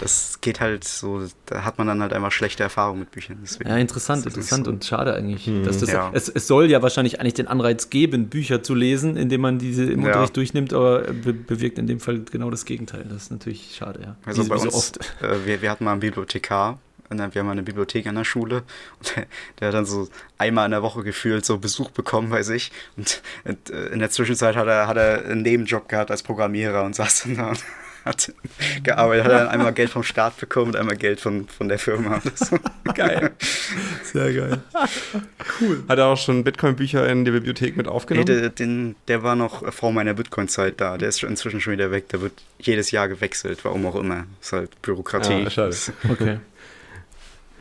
A: das geht halt so, da hat man dann halt einfach schlechte Erfahrungen mit Büchern.
B: Deswegen ja, interessant, interessant so. und schade eigentlich. Mhm. Dass das, ja. es, es soll ja wahrscheinlich eigentlich den Anreiz geben, Bücher zu lesen, indem man diese im ja. Unterricht durchnimmt, aber be bewirkt in dem Fall genau das Gegenteil. Das ist natürlich schade, ja.
A: Also wie, bei wie uns, so oft. Äh, wir, wir hatten mal einen Bibliothekar, wir haben eine Bibliothek an der Schule und der, der, hat dann so einmal in der Woche gefühlt so Besuch bekommen bei sich und in der Zwischenzeit hat er, hat er einen Nebenjob gehabt als Programmierer und saß dann da und hat gearbeitet, hat dann einmal Geld vom Staat bekommen und einmal Geld von, von der Firma.
B: geil. Sehr geil.
C: Cool. Hat er auch schon Bitcoin-Bücher in die Bibliothek mit aufgenommen?
A: Nee, der, den, der war noch vor meiner Bitcoin-Zeit da. Der ist inzwischen schon wieder weg. Der wird jedes Jahr gewechselt, warum auch immer. Ist halt Bürokratie.
C: Ja, schade. Okay.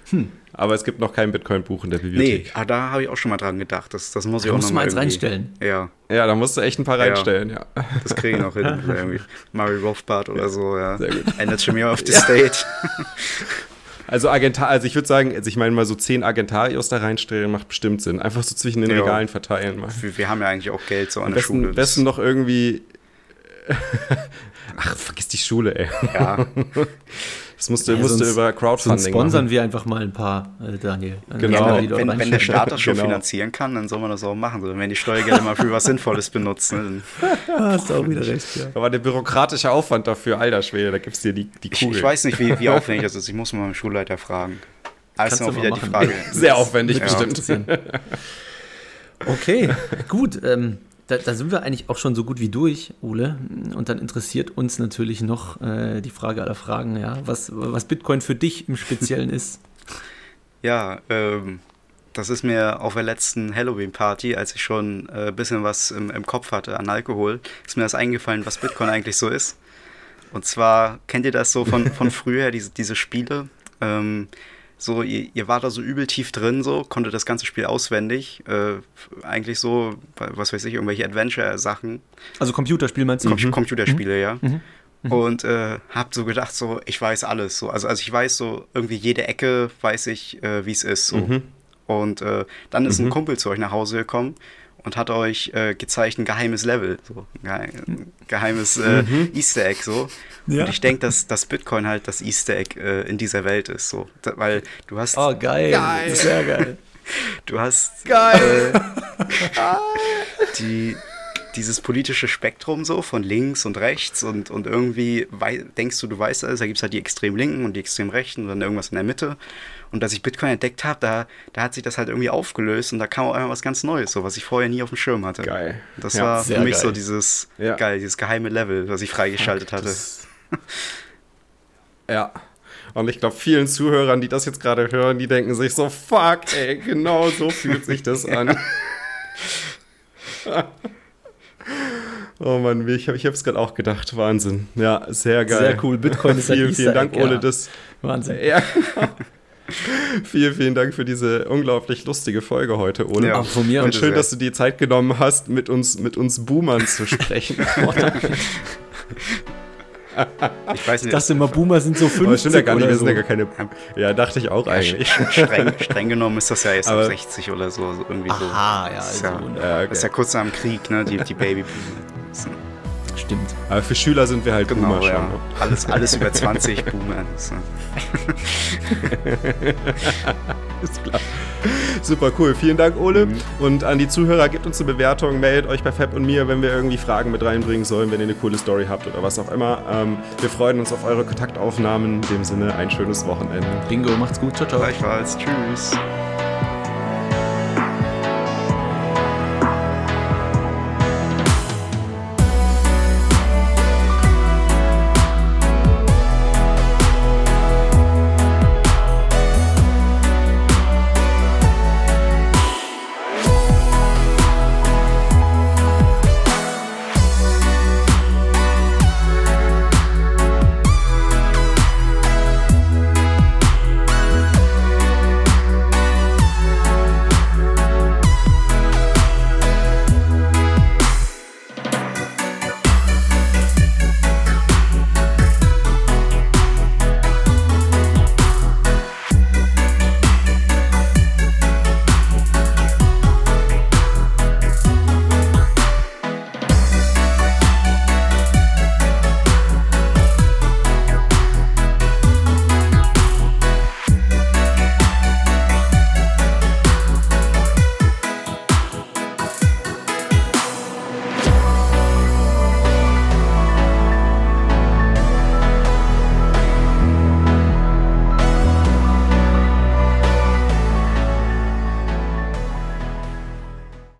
C: Hm. Aber es gibt noch kein Bitcoin-Buch in der Bibliothek. Nee,
A: ah, da habe ich auch schon mal dran gedacht. Das, das muss ich
B: da
A: auch
B: noch mal eins reinstellen.
A: Ja.
C: Ja, da musst du echt ein paar reinstellen, ja.
A: ja. Das kriege ich noch hin. irgendwie Murray Rothbard oder so, ja. Sehr gut. Anatomy of the State.
C: Also Agentar, also ich würde sagen, also ich meine mal so zehn Agentarios da reinstellen macht bestimmt Sinn. Einfach so zwischen den ja. Regalen verteilen. Mal.
A: Wir, wir, haben ja eigentlich auch Geld so an
C: Am
A: der
C: besten,
A: Schule.
C: besten noch irgendwie Ach, vergiss die Schule, ey. Ja. Das musste, ja, musste über Crowdfunding
B: sonst sponsern machen. wir einfach mal ein paar, äh, Daniel.
A: Genau. Ja, wenn, wenn, der Staat das schon genau. finanzieren kann, dann soll man das auch machen. So, wenn die Steuergelder mal für was Sinnvolles benutzen.
B: Dann hast du auch wieder recht, ja.
C: Aber der bürokratische Aufwand dafür, alter Schwede, da gibt es dir die, die Kugel.
A: Ich, ich, weiß nicht, wie, wie aufwendig das ist. Ich muss mal meinen Schulleiter fragen.
B: Also auch wieder
A: die Frage.
C: Sehr aufwendig, bestimmt.
B: Okay, gut. Ähm, da, da, sind wir eigentlich auch schon so gut wie durch, Ole. Und dann interessiert uns natürlich noch äh, die Frage aller Fragen, ja, was, was Bitcoin für dich im Speziellen ist.
A: Ja, ähm, das ist mir auf der letzten Halloween-Party, als ich schon ein äh, bisschen was im, im, Kopf hatte an Alkohol, ist mir das eingefallen, was Bitcoin eigentlich so ist. Und zwar, kennt ihr das so von, von früher, diese, diese Spiele? Ähm, so, ihr, ihr wart da so übel tief drin, so, konntet das ganze Spiel auswendig. Äh, eigentlich so, was weiß ich, irgendwelche Adventure-Sachen.
B: Also Computerspiel meinst du?
A: Com mhm. Computerspiele, mhm. ja. Mhm. mhm. Und äh, hab so gedacht, so, ich weiß alles. So. Also, also ich weiß so, irgendwie jede Ecke weiß ich, äh, wie es ist. So. Mhm. Und äh, dann ist ein mhm. Kumpel zu euch nach Hause gekommen und hat euch äh, gezeigt ein geheimes Level, so ein geheimes äh, mhm. Easter Egg so. Ja. Und ich denke, dass, dass Bitcoin halt das Easter Egg äh, in dieser Welt ist, so, da, weil du hast.
B: Oh geil, geil. sehr geil.
A: Du hast
B: geil.
A: Äh, die dieses politische Spektrum so von links und rechts und, und irgendwie denkst du, du weißt alles, da gibt es halt die extrem linken und die extrem rechten und dann irgendwas in der Mitte. Und als ich Bitcoin entdeckt habe, da, da hat sich das halt irgendwie aufgelöst und da kam auch einfach was ganz Neues, so was ich vorher nie auf dem Schirm hatte.
C: Geil.
A: Das ja, war für mich geil. so dieses ja. geil, dieses geheime Level, was ich freigeschaltet hatte.
C: ja. Und ich glaube, vielen Zuhörern, die das jetzt gerade hören, die denken sich so, fuck, ey, genau so fühlt sich das an. Oh Mann, ich habe es gerade auch gedacht. Wahnsinn. Ja, sehr geil.
B: Sehr cool. Bitcoin ist
C: Vielen, vielen Dank, Ole. Das,
B: Wahnsinn.
C: Ja, vielen, vielen Dank für diese unglaublich lustige Folge heute, Ole.
B: Ja, von mir
C: und schön, sehr. dass du die Zeit genommen hast, mit uns, mit uns Boomern zu sprechen.
B: Ich weiß nicht. Ich dachte immer, Boomer sind so 50
C: Aber stimmt ja gar nicht, wir sind ja gar keine. Ja, dachte ich auch eigentlich.
A: Streng, streng genommen ist das ja jetzt aber 60 oder so, also irgendwie so.
B: Aha, ja, also,
A: ja, ja okay. Das ist ja kurz nach dem Krieg, ne, die, die Babyboomer.
B: Stimmt.
C: Aber für Schüler sind wir halt genau, Boomer schon. Ja. Ne?
A: Alles, alles über 20 Boomer.
C: ist klar. Super cool. Vielen Dank, Ole. Mhm. Und an die Zuhörer, gebt uns eine Bewertung, meldet euch bei Fab und mir, wenn wir irgendwie Fragen mit reinbringen sollen, wenn ihr eine coole Story habt oder was auch immer. Ähm, wir freuen uns auf eure Kontaktaufnahmen. In dem Sinne, ein schönes Wochenende.
B: Bingo, macht's gut. Ciao, ciao.
A: Gleichfalls. Tschüss.